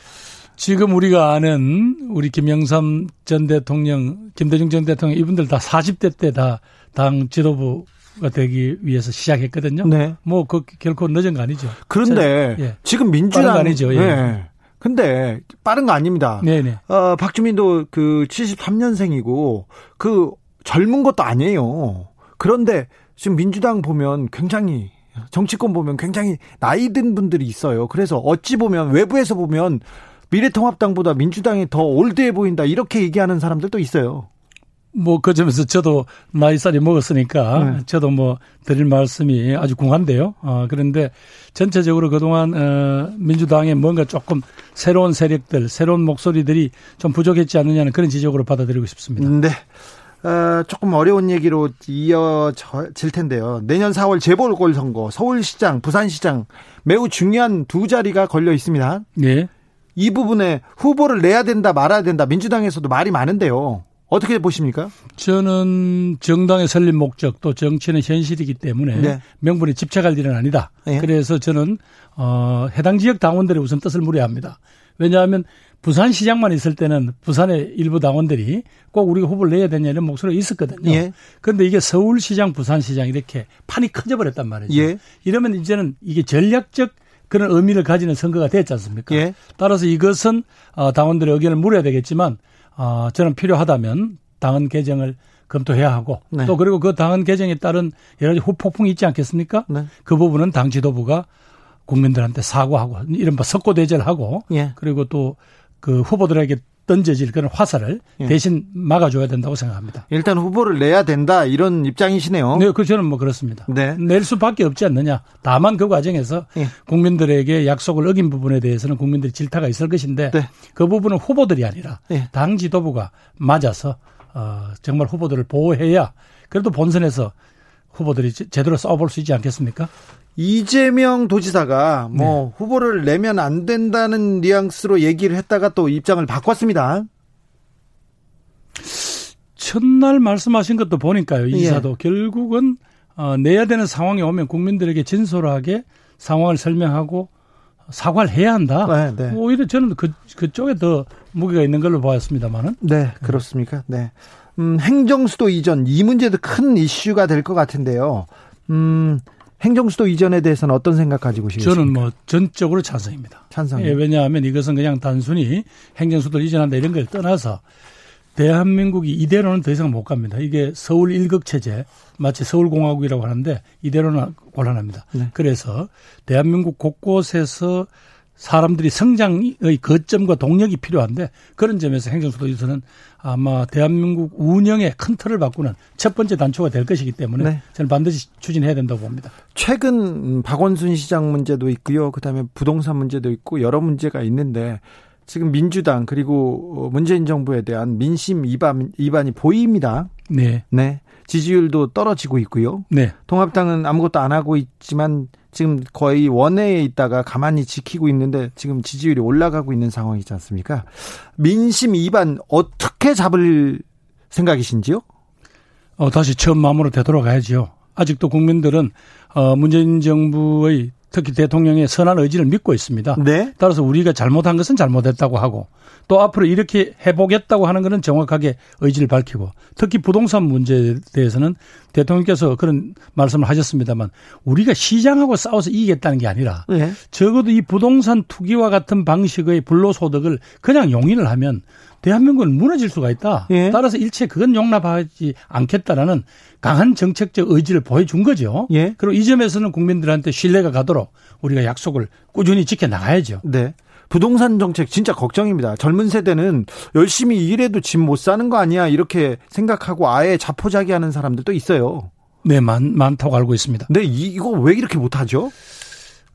지금 우리가 아는 우리 김영삼 전 대통령, 김대중 전 대통령 이분들 다 40대 때 다 당 지도부 가 되기 위해서 시작했거든요. 네. 뭐, 그 결코 늦은 거 아니죠. 그런데 예. 지금 민주당. 아니죠. 예. 네. 근데 빠른 거 아닙니다. 네네. 어, 박주민도 그 73년생이고 그 젊은 것도 아니에요. 그런데 지금 민주당 보면 굉장히 정치권 보면 굉장히 나이 든 분들이 있어요. 그래서 어찌 보면 외부에서 보면 미래통합당보다 민주당이 더 올드해 보인다 이렇게 얘기하는 사람들도 있어요. 뭐 그 점에서 저도 나이살이 먹었으니까 네. 저도 뭐 드릴 말씀이 아주 궁한데요. 어, 그런데 전체적으로 그동안 어, 민주당에 뭔가 조금 새로운 세력들, 새로운 목소리들이 좀 부족했지 않느냐는 그런 지적으로 받아들이고 싶습니다. 네. 어, 조금 어려운 얘기로 이어질 텐데요. 내년 4월 재보궐 선거 서울시장, 부산시장 매우 중요한 두 자리가 걸려 있습니다. 네. 이 부분에 후보를 내야 된다 말아야 된다 민주당에서도 말이 많은데요. 어떻게 보십니까? 저는 정당의 설립 목적 또 정치는 현실이기 때문에 네. 명분에 집착할 일은 아니다. 네. 그래서 저는 어, 해당 지역 당원들의 우선 뜻을 물어야 합니다. 왜냐하면 부산시장만 있을 때는 부산의 일부 당원들이 꼭 우리가 후보를 내야 되냐 이런 목소리가 있었거든요. 예. 그런데 이게 서울시장, 부산시장 이렇게 판이 커져 버렸단 말이죠. 예. 이러면 이제는 이게 전략적 그런 의미를 가지는 선거가 됐지 않습니까? 예. 따라서 이것은 어, 당원들의 의견을 물어야 되겠지만 어, 저는 필요하다면 당헌 개정을 검토해야 하고 네. 또 그리고 그 당헌 개정에 따른 여러 가지 후폭풍이 있지 않겠습니까? 네. 그 부분은 당 지도부가 국민들한테 사과하고 이른바 석고대절 하고 예. 그리고 또 그 후보들에게 던져질 그런 화살을 예. 대신 막아줘야 된다고 생각합니다. 일단 후보를 내야 된다 이런 입장이시네요. 네, 그 저는 뭐 그렇습니다. 네. 낼 수밖에 없지 않느냐. 다만 그 과정에서 예. 국민들에게 약속을 어긴 부분에 대해서는 국민들이 질타가 있을 것인데 네. 그 부분은 후보들이 아니라 예. 당 지도부가 맞아서 어, 정말 후보들을 보호해야 그래도 본선에서 후보들이 제대로 싸워볼 수 있지 않겠습니까? 이재명 도지사가 뭐 네. 후보를 내면 안 된다는 뉘앙스로 얘기를 했다가 또 입장을 바꿨습니다. 첫날 말씀하신 것도 보니까요. 이사도 예. 결국은 어, 내야 되는 상황이 오면 국민들에게 진솔하게 상황을 설명하고 사과를 해야 한다. 네, 네. 오히려 저는 그 그쪽에 더 무게가 있는 걸로 보았습니다만은. 네, 그렇습니까? 네. 음, 행정수도 이전 이 문제도 큰 이슈가 될 것 같은데요. 음, 행정수도 이전에 대해서는 어떤 생각 가지고 계십니까? 저는 뭐 전적으로 찬성입니다. 찬성. 예, 왜냐하면 이것은 그냥 단순히 행정수도 이전한다 이런 걸 떠나서 대한민국이 이대로는 더 이상 못 갑니다. 이게 서울 일극 체제 마치 서울공화국이라고 하는데 이대로는 곤란합니다. 네. 그래서 대한민국 곳곳에서 사람들이 성장의 거점과 동력이 필요한데 그런 점에서 행정수도에서는 아마 대한민국 운영의 큰 틀을 바꾸는 첫 번째 단초가 될 것이기 때문에 네. 저는 반드시 추진해야 된다고 봅니다. 최근 박원순 시장 문제도 있고요. 그다음에 부동산 문제도 있고 여러 문제가 있는데 지금 민주당 그리고 문재인 정부에 대한 민심 이반, 이반이 보입니다. 네. 네. 지지율도 떨어지고 있고요. 네. 통합당은 아무것도 안 하고 있지만 지금 거의 원내에 있다가 가만히 지키고 있는데 지금 지지율이 올라가고 있는 상황이지 않습니까? 민심 이반 어떻게 잡을 생각이신지요? 어, 다시 처음 마음으로 되돌아가야지요. 아직도 국민들은 어, 문재인 정부의 특히 대통령의 선한 의지를 믿고 있습니다. 네. 따라서 우리가 잘못한 것은 잘못했다고 하고 또 앞으로 이렇게 해보겠다고 하는 것은 정확하게 의지를 밝히고 특히 부동산 문제에 대해서는 대통령께서 그런 말씀을 하셨습니다만 우리가 시장하고 싸워서 이기겠다는 게 아니라 네. 적어도 이 부동산 투기와 같은 방식의 불로소득을 그냥 용인을 하면 대한민국은 무너질 수가 있다. 예. 따라서 일체 그건 용납하지 않겠다라는 강한 정책적 의지를 보여준 거죠. 예. 그리고 이 점에서는 국민들한테 신뢰가 가도록 우리가 약속을 꾸준히 지켜 나가야죠. 네. 부동산 정책 진짜 걱정입니다. 젊은 세대는 열심히 일해도 집 못 사는 거 아니야 이렇게 생각하고 아예 자포자기하는 사람들도 있어요. 네, 많, 많다고 알고 있습니다. 네, 이, 이거 왜 이렇게 못하죠?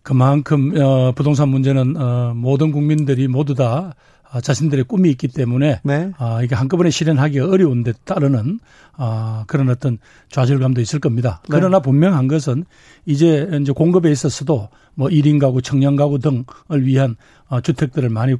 그만큼 어, 부동산 문제는 어, 모든 국민들이 모두 다 아, 자신들의 꿈이 있기 때문에 네. 아, 이게 한꺼번에 실현하기가 어려운 데 따르는 아, 그런 어떤 좌절감도 있을 겁니다. 네. 그러나 분명한 것은 이제 이제 공급에 있어서도 뭐 1인 가구, 청년 가구 등을 위한 어, 주택들을 많이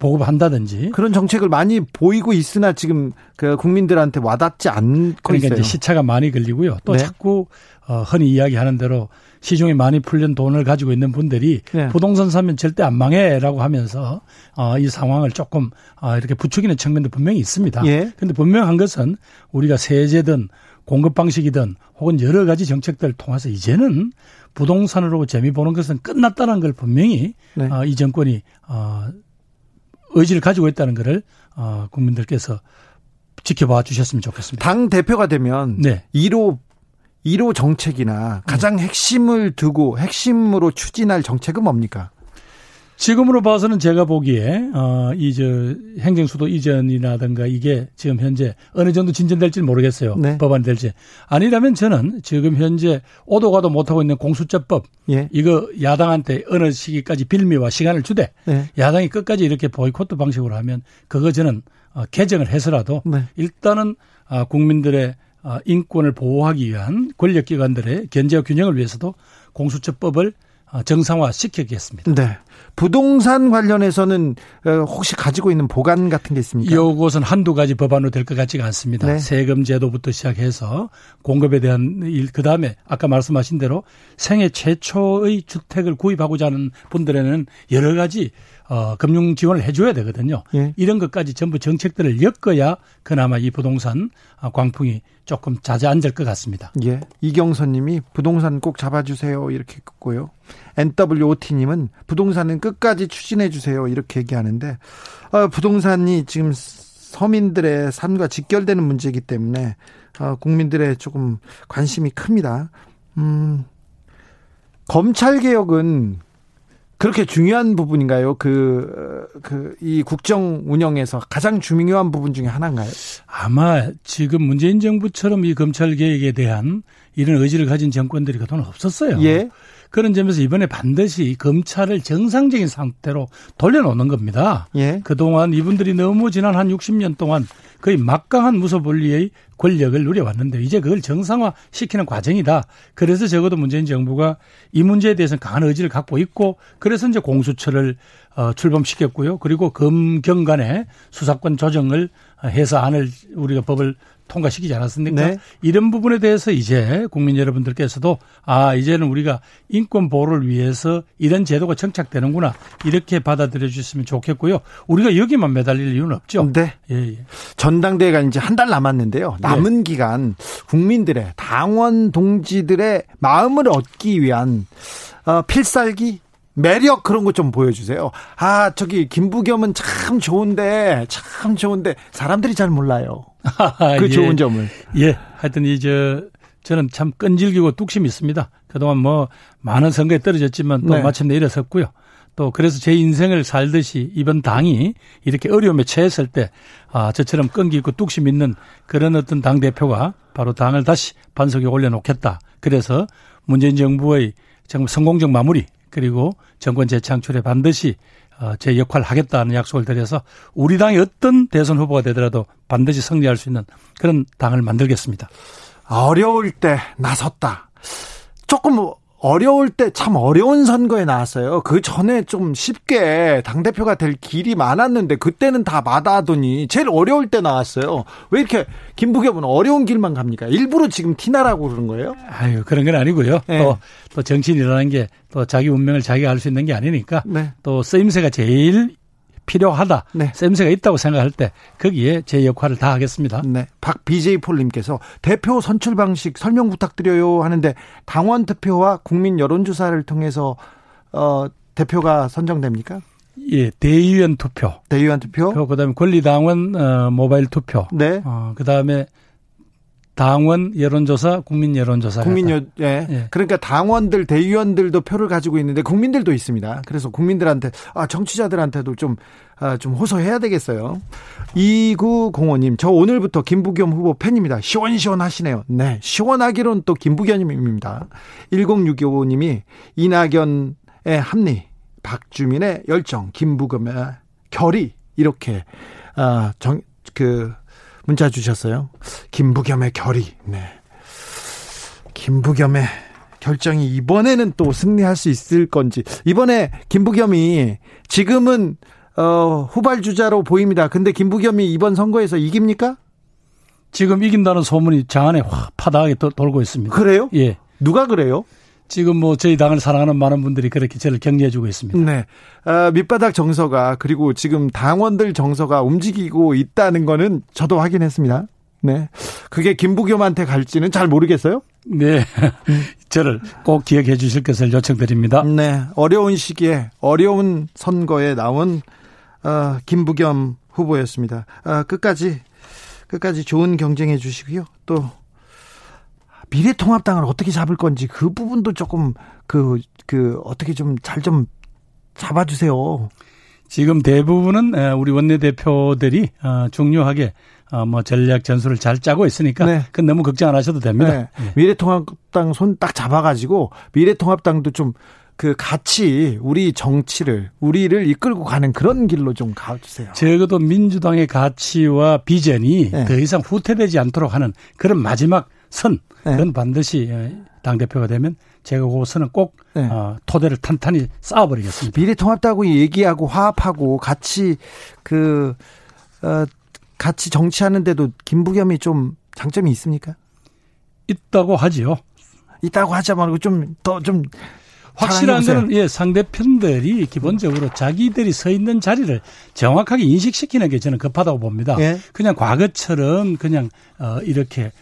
보급한다든지 그런 정책을 많이 보이고 있으나 지금 그 국민들한테 와닿지 않고 그러니까 있어요. 이제 시차가 많이 걸리고요. 또 네. 자꾸 어, 흔히 이야기하는 대로 시중에 많이 풀린 돈을 가지고 있는 분들이 네. 부동산 사면 절대 안 망해라고 하면서 어, 이 상황을 조금 어, 이렇게 부추기는 측면도 분명히 있습니다. 그런데 예. 분명한 것은 우리가 세제든 공급 방식이든 혹은 여러 가지 정책들을 통해서 이제는 부동산으로 재미 보는 것은 끝났다는 걸 분명히 네. 어, 이 정권이 어, 의지를 가지고 있다는 것을 어, 국민들께서 지켜봐 주셨으면 좋겠습니다. 당 대표가 되면 네. 1호 1호 정책이나 가장 핵심을 두고 핵심으로 추진할 정책은 뭡니까? 지금으로 봐서는 제가 보기에 어 이 저 행정수도 이전이라든가 이게 지금 현재 어느 정도 진전될지 모르겠어요. 네. 법안이 될지 아니라면 저는 지금 현재 오도 가도 못하고 있는 공수처법 예. 이거 야당한테 어느 시기까지 빌미와 시간을 주되 네. 야당이 끝까지 이렇게 보이콧 방식으로 하면 그거 저는 어, 개정을 해서라도 네. 일단은 아, 국민들의 아, 인권을 보호하기 위한 권력기관들의 견제와 균형을 위해서도 공수처법을 아, 정상화 시키겠습니다. 네. 부동산 관련해서는 어, 혹시 가지고 있는 보관 같은 게 있습니까? 이것은 한두 가지 법안으로 될 것 같지가 않습니다. 네. 세금 제도부터 시작해서 공급에 대한 일, 그 다음에 아까 말씀하신 대로 생애 최초의 주택을 구입하고자 하는 분들에는 여러 가지 어, 금융 지원을 해줘야 되거든요. 예. 이런 것까지 전부 정책들을 엮어야 그나마 이 부동산 아, 광풍이 조금 자제앉을 것 같습니다. 예. 이경선님이 부동산 꼭 잡아주세요 이렇게 했고요. NWOT님은 부동산은 끝까지 추진해 주세요 이렇게 얘기하는데 어, 부동산이 지금 서민들의 삶과 직결되는 문제이기 때문에 어, 국민들의 조금 관심이 큽니다. 음, 검찰 개혁은 그렇게 중요한 부분인가요? 그, 그, 이 국정 운영에서 가장 중요한 부분 중에 하나인가요? 아마 지금 문재인 정부처럼 이 검찰 개혁에 대한 이런 의지를 가진 정권들이 그동안 없었어요. 예. 그런 점에서 이번에 반드시 검찰을 정상적인 상태로 돌려놓는 겁니다. 예. 그동안 이분들이 너무 지난 한 60년 동안 거의 막강한 무소불리의 권력을 누려왔는데 이제 그걸 정상화시키는 과정이다. 그래서 적어도 문재인 정부가 이 문제에 대해서는 강한 의지를 갖고 있고 그래서 이제 공수처를 어, 출범시켰고요. 그리고 검경 간의 수사권 조정을 해서 안을 우리가 법을 통과시키지 않았습니까? 네. 이런 부분에 대해서 이제 국민 여러분들께서도 아 이제는 우리가 인권 보호를 위해서 이런 제도가 정착되는구나 이렇게 받아들여 주셨으면 좋겠고요. 우리가 여기만 매달릴 이유는 없죠. 네. 예, 예. 전당대회가 이제 한 달 남았는데요. 네. 남은 네. 기간 국민들의 당원 동지들의 마음을 얻기 위한 어, 필살기 매력 그런 거좀 보여주세요. 아 저기 김부겸은 참 좋은데 참 좋은데 사람들이 잘 몰라요. 그 예. 좋은 점을. 예. 하여튼 이제 저는 참 끈질기고 뚝심이 있습니다. 그동안 뭐 많은 선거에 떨어졌지만 또 네. 마침내 일어섰고요. 또 그래서 제 인생을 살듯이 이번 당이 이렇게 어려움에 처했을 때 아, 저처럼 끈기 있고 뚝심 있는 그런 어떤 당 대표가 바로 당을 다시 반석에 올려놓겠다. 그래서 문재인 정부의 정말 성공적 마무리 그리고 정권 재창출에 반드시 어, 제 역할을 하겠다는 약속을 드려서 우리 당이 어떤 대선 후보가 되더라도 반드시 승리할 수 있는 그런 당을 만들겠습니다. 어려울 때 나섰다. 조금 어려울 때 참 어려운 선거에 나왔어요. 그 전에 좀 쉽게 당대표가 될 길이 많았는데 그때는 다 마다하더니 제일 어려울 때 나왔어요. 왜 이렇게 김부겸은 어려운 길만 갑니까? 일부러 지금 티나라고 그러는 거예요? 아유, 그런 건 아니고요. 네. 또, 또 정치인이라는 게 또 자기 운명을 자기가 알 수 있는 게 아니니까 네. 또 쓰임새가 제일 필요하다. 네. 쌤새가 있다고 생각할 때 거기에 제 역할을 다 하겠습니다. 네. 박 BJ 폴님께서 대표 선출 방식 설명 부탁드려요 하는데 당원 투표와 국민 여론 조사를 통해서 어 대표가 선정됩니까? 예, 대의원 투표. 대의원 투표. 그다음에 권리당원 어, 모바일 투표. 네. 어, 그다음에 당원 여론조사, 국민 여론조사. 국민 여, 예. 예. 그러니까 당원들, 대의원들도 표를 가지고 있는데 국민들도 있습니다. 그래서 국민들한테, 아, 정치자들한테도 좀, 아, 좀 호소해야 되겠어요. 2905님, 저 오늘부터 김부겸 후보 팬입니다. 시원시원하시네요. 네. 시원하기론 또 김부겸입니다. 1065님이 이낙연의 합리, 박주민의 열정, 김부겸의 결의, 이렇게, 아, 정, 그, 문자 주셨어요. 김부겸의 결의. 네. 김부겸의 결정이 이번에는 또 승리할 수 있을 건지. 이번에 김부겸이 지금은 어, 후발주자로 보입니다. 근데 김부겸이 이번 선거에서 이깁니까? 지금 이긴다는 소문이 장 안에 확 파다하게 돌고 있습니다. 그래요? 예. 누가 그래요? 지금 뭐 저희 당을 사랑하는 많은 분들이 그렇게 저를 격려해주고 있습니다. 네. 아, 밑바닥 정서가 그리고 지금 당원들 정서가 움직이고 있다는 거는 저도 확인했습니다. 네. 그게 김부겸한테 갈지는 잘 모르겠어요? 네. 저를 꼭 기억해 주실 것을 요청드립니다. 네. 어려운 시기에 어려운 선거에 나온 어, 김부겸 후보였습니다. 어, 끝까지 끝까지 좋은 경쟁해 주시고요. 또 미래통합당을 어떻게 잡을 건지 그 부분도 조금 그, 그, 어떻게 좀 잘좀 좀 잡아주세요. 지금 대부분은 우리 원내대표들이 어, 중요하게 어, 뭐 전략 전술을 잘 짜고 있으니까 네. 그건 너무 걱정 안 하셔도 됩니다. 네. 네. 미래통합당 손 딱 잡아가지고 미래통합당도 좀 그 같이 우리 정치를 우리를 이끌고 가는 그런 길로 좀 가주세요. 적어도 민주당의 가치와 비전이 네. 더 이상 후퇴되지 않도록 하는 그런 마지막 선 네. 그건 반드시 어, 당 대표가 되면 제가 그 선은 꼭 네. 어, 토대를 탄탄히 쌓아버리겠습니다. 미래통합다고 얘기하고 화합하고 같이 그 어, 같이 정치하는데도 김부겸이 좀 장점이 있습니까? 있다고 하지요. 있다고 하자 말고 좀 더좀 좀 확실한 거는 예, 상대편들이 기본적으로 자기들이 서 있는 자리를 정확하게 인식시키는 게 저는 급하다고 봅니다. 예. 그냥 과거처럼 그냥 어 이렇게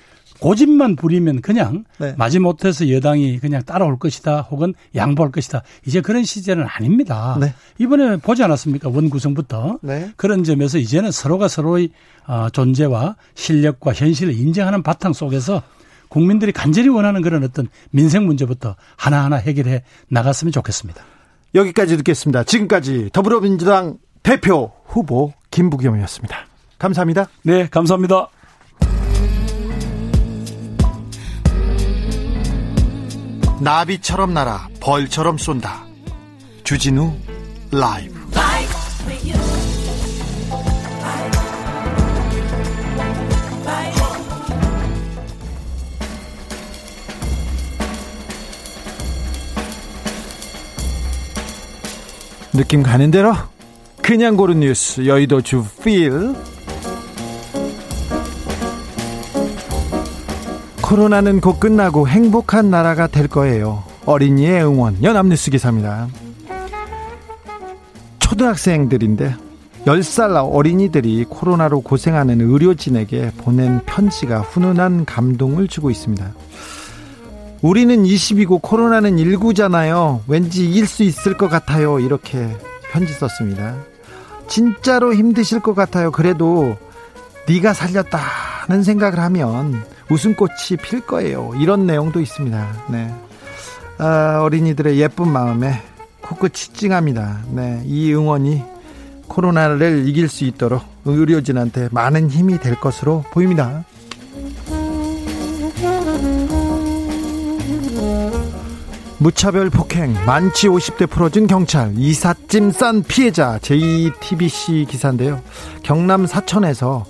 고집만 부리면 그냥 네. 마지못해서 여당이 그냥 따라올 것이다 혹은 양보할 것이다. 이제 그런 시절은 아닙니다. 네. 이번에 보지 않았습니까? 원 구성부터. 네. 그런 점에서 이제는 서로가 서로의 어, 존재와 실력과 현실을 인정하는 바탕 속에서 국민들이 간절히 원하는 그런 어떤 민생 문제부터 하나하나 해결해 나갔으면 좋겠습니다. 여기까지 듣겠습니다. 지금까지 더불어민주당 대표 후보 김부겸이었습니다. 감사합니다. 네, 감사합니다. 나비처럼 날아 벌처럼 쏜다. 주진우 라이브. 느낌 가는 대로 그냥 고른 뉴스 여의도 주필 코로나는 곧 끝나고 행복한 나라가 될 거예요. 어린이의 응원 연합뉴스 기사입니다. 초등학생들인데 10살 어린이들이 코로나로 고생하는 의료진에게 보낸 편지가 훈훈한 감동을 주고 있습니다. 우리는 20이고 코로나는 19잖아요. 왠지 이길 수 있을 것 같아요. 이렇게 편지 썼습니다. 진짜로 힘드실 것 같아요. 그래도 네가 살렸다는 생각을 하면 웃음꽃이 필 거예요. 이런 내용도 있습니다. 네. 아, 어린이들의 예쁜 마음에 코끝이 찡합니다. 네. 이 응원이 코로나를 이길 수 있도록 의료진한테 많은 힘이 될 것으로 보입니다. 무차별 폭행 만취 50대 풀어준 경찰 이삿짐 싼 피해자 JTBC 기사인데요. 경남 사천에서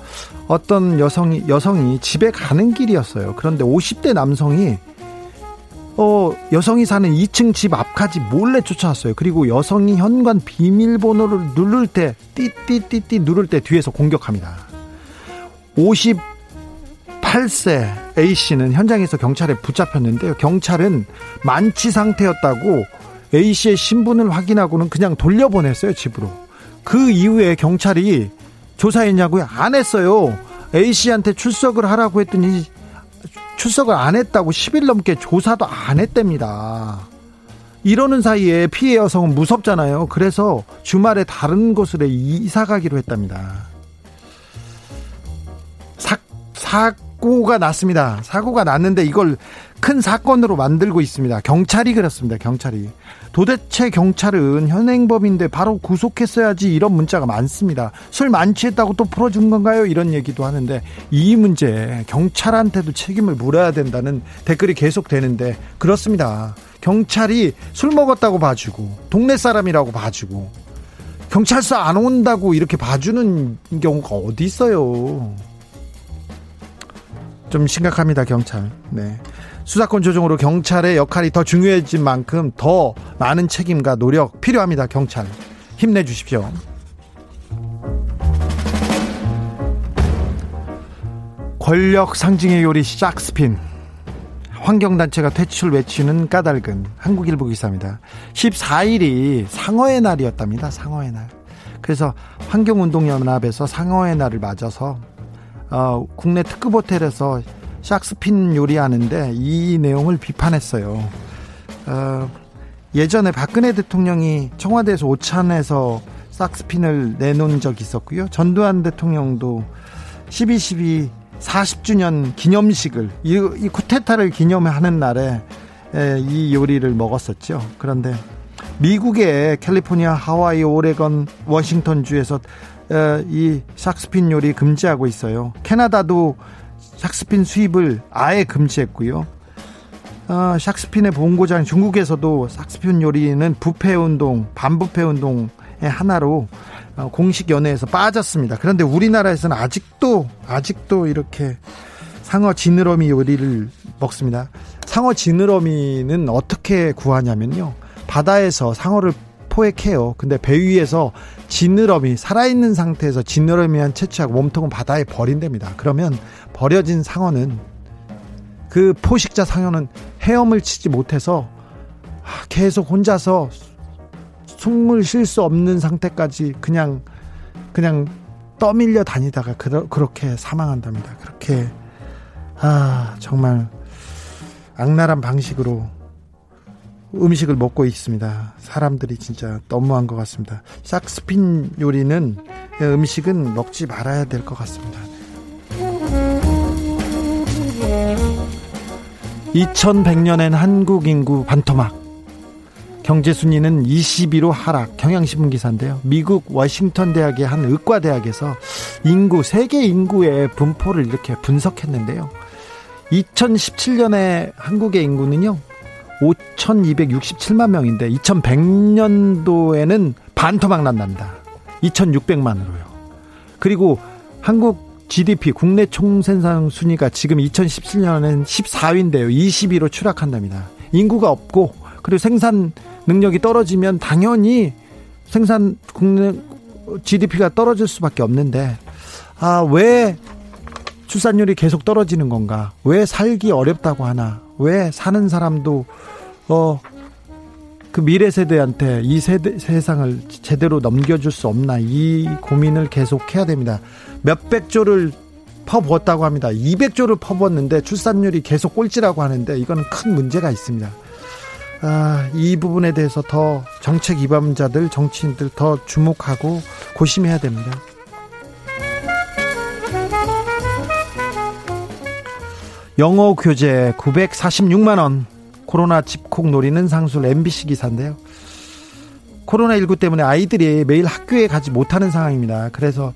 어떤 여성이 여성이 집에 가는 길이었어요. 그런데 50대 남성이 어 여성이 사는 2층 집 앞까지 몰래 쫓아왔어요. 그리고 여성이 현관 비밀번호를 누를 때 띠띠띠띠 누를 때 뒤에서 공격합니다. 58세 A씨는 현장에서 경찰에 붙잡혔는데요. 경찰은 만취 상태였다고 A씨의 신분을 확인하고는 그냥 돌려보냈어요, 집으로. 그 이후에 경찰이 조사했냐고요? 안 했어요. A씨한테 출석을 하라고 했더니 출석을 안 했다고 10일 넘게 조사도 안 했답니다. 이러는 사이에 피해 여성은 무섭잖아요. 그래서 주말에 다른 곳으로 이사 가기로 했답니다. 사, 사, 사고가 났습니다. 사고가 났는데 이걸 큰 사건으로 만들고 있습니다. 경찰이 그렇습니다. 경찰이. 도대체 경찰은 현행범인데 바로 구속했어야지 이런 문자가 많습니다. 술 만취했다고 또 풀어준 건가요? 이런 얘기도 하는데 이 문제 경찰한테도 책임을 물어야 된다는 댓글이 계속 되는데 그렇습니다. 경찰이 술 먹었다고 봐주고 동네 사람이라고 봐주고 경찰서 안 온다고 이렇게 봐주는 경우가 어디 있어요. 좀 심각합니다, 경찰. 네. 수사권 조정으로 경찰의 역할이 더 중요해진 만큼 더 많은 책임과 노력 필요합니다, 경찰. 힘내 주십시오. 권력 상징의 요리 샥스핀. 환경단체가 퇴출 외치는 까닭은 한국일보 기사입니다. 14일이 상어의 날이었답니다. 상어의 날. 그래서 환경운동연합에서 상어의 날을 맞아서 어, 국내 특급 호텔에서 샥스핀 요리하는데 이 내용을 비판했어요. 어, 예전에 박근혜 대통령이 청와대에서 오찬에서 싹스핀을 내놓은 적이 있었고요. 전두환 대통령도 12.12 40주년 기념식을 이, 이 쿠데타를 기념하는 날에 에, 이 요리를 먹었었죠. 그런데 미국의 캘리포니아, 하와이, 오레건, 워싱턴 주에서 이 샥스핀 요리 금지하고 있어요. 캐나다도 샥스핀 수입을 아예 금지했고요. 어, 샥스핀의 본고장 중국에서도 샥스핀 요리는 부패 운동, 반부패 운동의 하나로 어, 공식 연회에서 빠졌습니다. 그런데 우리나라에서는 아직도 아직도 이렇게 상어 지느러미 요리를 먹습니다. 상어 지느러미는 어떻게 구하냐면요. 바다에서 상어를 포획해요. 근데 배 위에서 지느러미 살아있는 상태에서 지느러미한 채취하고 몸통은 바다에 버린답니다. 그러면 버려진 상어는 그 포식자 상어는 헤엄을 치지 못해서 계속 혼자서 숨을 쉴 수 없는 상태까지 그냥 그냥 떠밀려 다니다가 그러, 그렇게 사망한답니다. 그렇게 아 정말 악랄한 방식으로 음식을 먹고 있습니다. 사람들이 진짜 너무한 것 같습니다. 샥스핀 요리는 음식은 먹지 말아야 될 것 같습니다. 2100년엔 한국 인구 반토막. 경제 순위는 22로 하락. 경향신문 기사인데요. 미국 워싱턴 대학의 한 의과 대학에서 인구 세계 인구의 분포를 이렇게 분석했는데요. 2017년에 한국의 인구는요. 5,267만 명인데 2100년도에는 반토막 난답니다. 2,600만으로요. 그리고 한국 GDP 국내 총생산 순위가 지금 2017년에는 14위인데요. 20위로 추락한답니다. 인구가 없고 그리고 생산 능력이 떨어지면 당연히 생산 국내 GDP가 떨어질 수밖에 없는데 아, 왜 출산율이 계속 떨어지는 건가? 왜 살기 어렵다고 하나? 왜 사는 사람도 어 그 미래 세대한테 이 세대 세상을 제대로 넘겨줄 수 없나 이 고민을 계속 해야 됩니다. 몇백 조를 퍼부었다고 합니다. 200조를 퍼부었는데 출산율이 계속 꼴찌라고 하는데 이거는 큰 문제가 있습니다. 아, 이 부분에 대해서 더 정책 입안자들, 정치인들 더 주목하고 고심해야 됩니다. 영어 교재 946만 원. 코로나 집콕 노리는 상술 MBC 기사인데요. 코로나19 때문에 아이들이 매일 학교에 가지 못하는 상황입니다. 그래서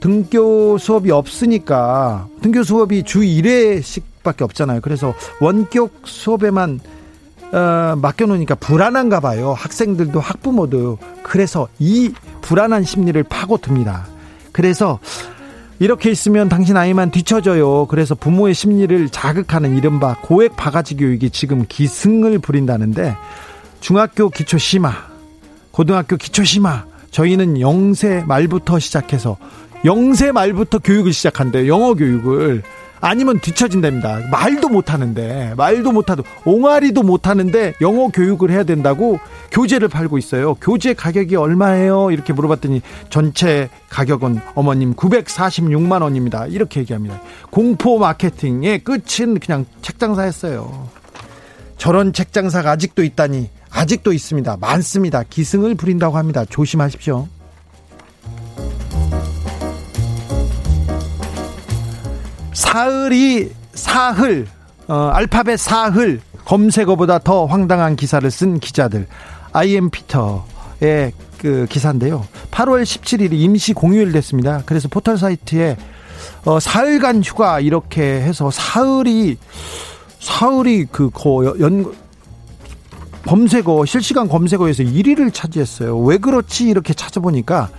등교 수업이 없으니까 등교 수업이 주 1회씩밖에 없잖아요. 그래서 원격 수업에만 어, 맡겨놓으니까 불안한가 봐요. 학생들도 학부모도. 그래서 이 불안한 심리를 파고듭니다. 그래서 이렇게 있으면 당신 아이만 뒤처져요. 그래서 부모의 심리를 자극하는 이른바 고액 바가지 교육이 지금 기승을 부린다는데 중학교 기초 심화, 고등학교 기초 심화, 저희는 0세 말부터 시작해서 0세 말부터 교육을 시작한대요. 영어 교육을. 아니면 뒤처진답니다. 말도 못하는데 말도 못하도 옹알이도 못하는데 영어 교육을 해야 된다고 교재를 팔고 있어요. 교재 가격이 얼마예요? 이렇게 물어봤더니 전체 가격은 어머님 946만 원입니다. 이렇게 얘기합니다. 공포 마케팅의 끝은 그냥 책장사였어요. 저런 책장사가 아직도 있다니 아직도 있습니다. 많습니다. 기승을 부린다고 합니다. 조심하십시오. 사흘이 사흘 어, 알파벳 사흘 검색어보다 더 황당한 기사를 쓴 기자들 아이엠 피터의 그 기사인데요. 8월 17일이 임시 공휴일 됐습니다. 그래서 포털 사이트에 어, 사흘간 휴가 이렇게 해서 사흘이 사흘이 그연 검색어 실시간 검색어에서 1위를 차지했어요. 왜 그렇지 이렇게 찾아보니까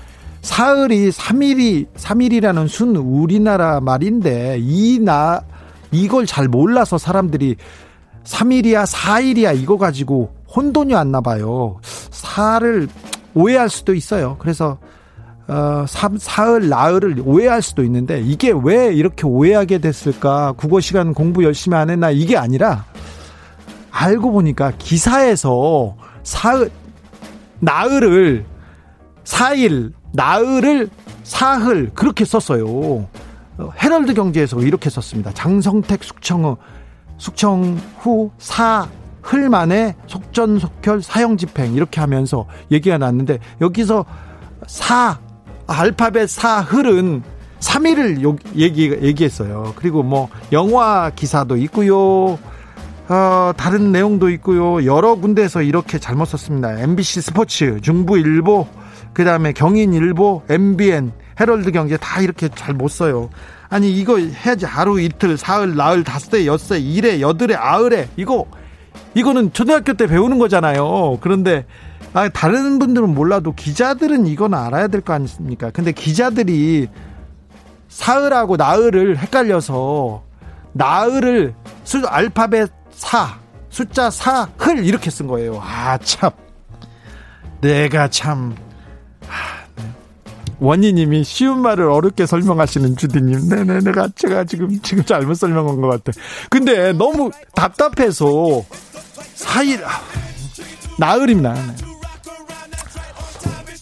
사흘이 3일이 3일이라는 순 우리나라 말인데 이 나 이걸 잘 몰라서 사람들이 3일이야 4일이야 이거 가지고 혼돈이 왔나 봐요. 사를 오해할 수도 있어요. 그래서 어, 사, 사흘, 나흘을 오해할 수도 있는데 이게 왜 이렇게 오해하게 됐을까? 국어 시간 공부 열심히 안 했나? 이게 아니라 알고 보니까 기사에서 사흘, 나흘을 4일, 나흘을 사흘 그렇게 썼어요. 헤럴드 경제에서 이렇게 썼습니다. 장성택 숙청 숙청 후 사흘 만에 속전속결 사형 집행 이렇게 하면서 얘기가 났는데 여기서 사 알파벳 사흘은 3일을 얘기, 얘기했어요. 그리고 뭐 영화 기사도 있고요. 어, 다른 내용도 있고요. 여러 군데에서 이렇게 잘못 썼습니다. MBC 스포츠, 중부일보, 그 다음에 경인일보, MBN, 헤럴드 경제 다 이렇게 잘 못 써요. 아니 이거 해야지 하루 이틀 사흘 나흘 다섯에 엿새 일에 여덟에 아흘에 이거 이거는 초등학교 때 배우는 거잖아요. 그런데 아, 다른 분들은 몰라도 기자들은 이건 알아야 될 거 아닙니까? 근데 기자들이 사흘하고 나흘을 헷갈려서 나흘을 수, 알파벳 4, 숫자 4, 흘 이렇게 쓴 거예요. 아, 참. 내가 참. 네. 원희님이 쉬운 말을 어렵게 설명하시는 주디님. 네네, 내가 제가 지금 지금 잘못 설명한 것 같아. 근데 너무 답답해서 4일 아, 나흘입니다.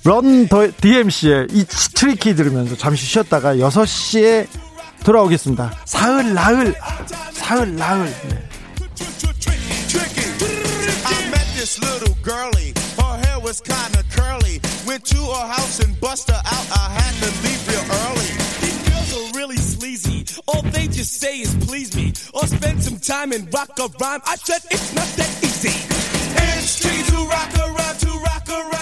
런 DMC의 이 트리키 들으면서 잠시 쉬었다가 6시에 돌아오겠습니다. 사흘, 나흘, 사흘, 나흘. 네. was kinda curly. Went to her house and bust her out. I had to leave real early. These girls are really sleazy. All they just say is please me. Or spend some time and rock a rhyme. I said it's not that easy. It's to rock a rhyme, to rock a.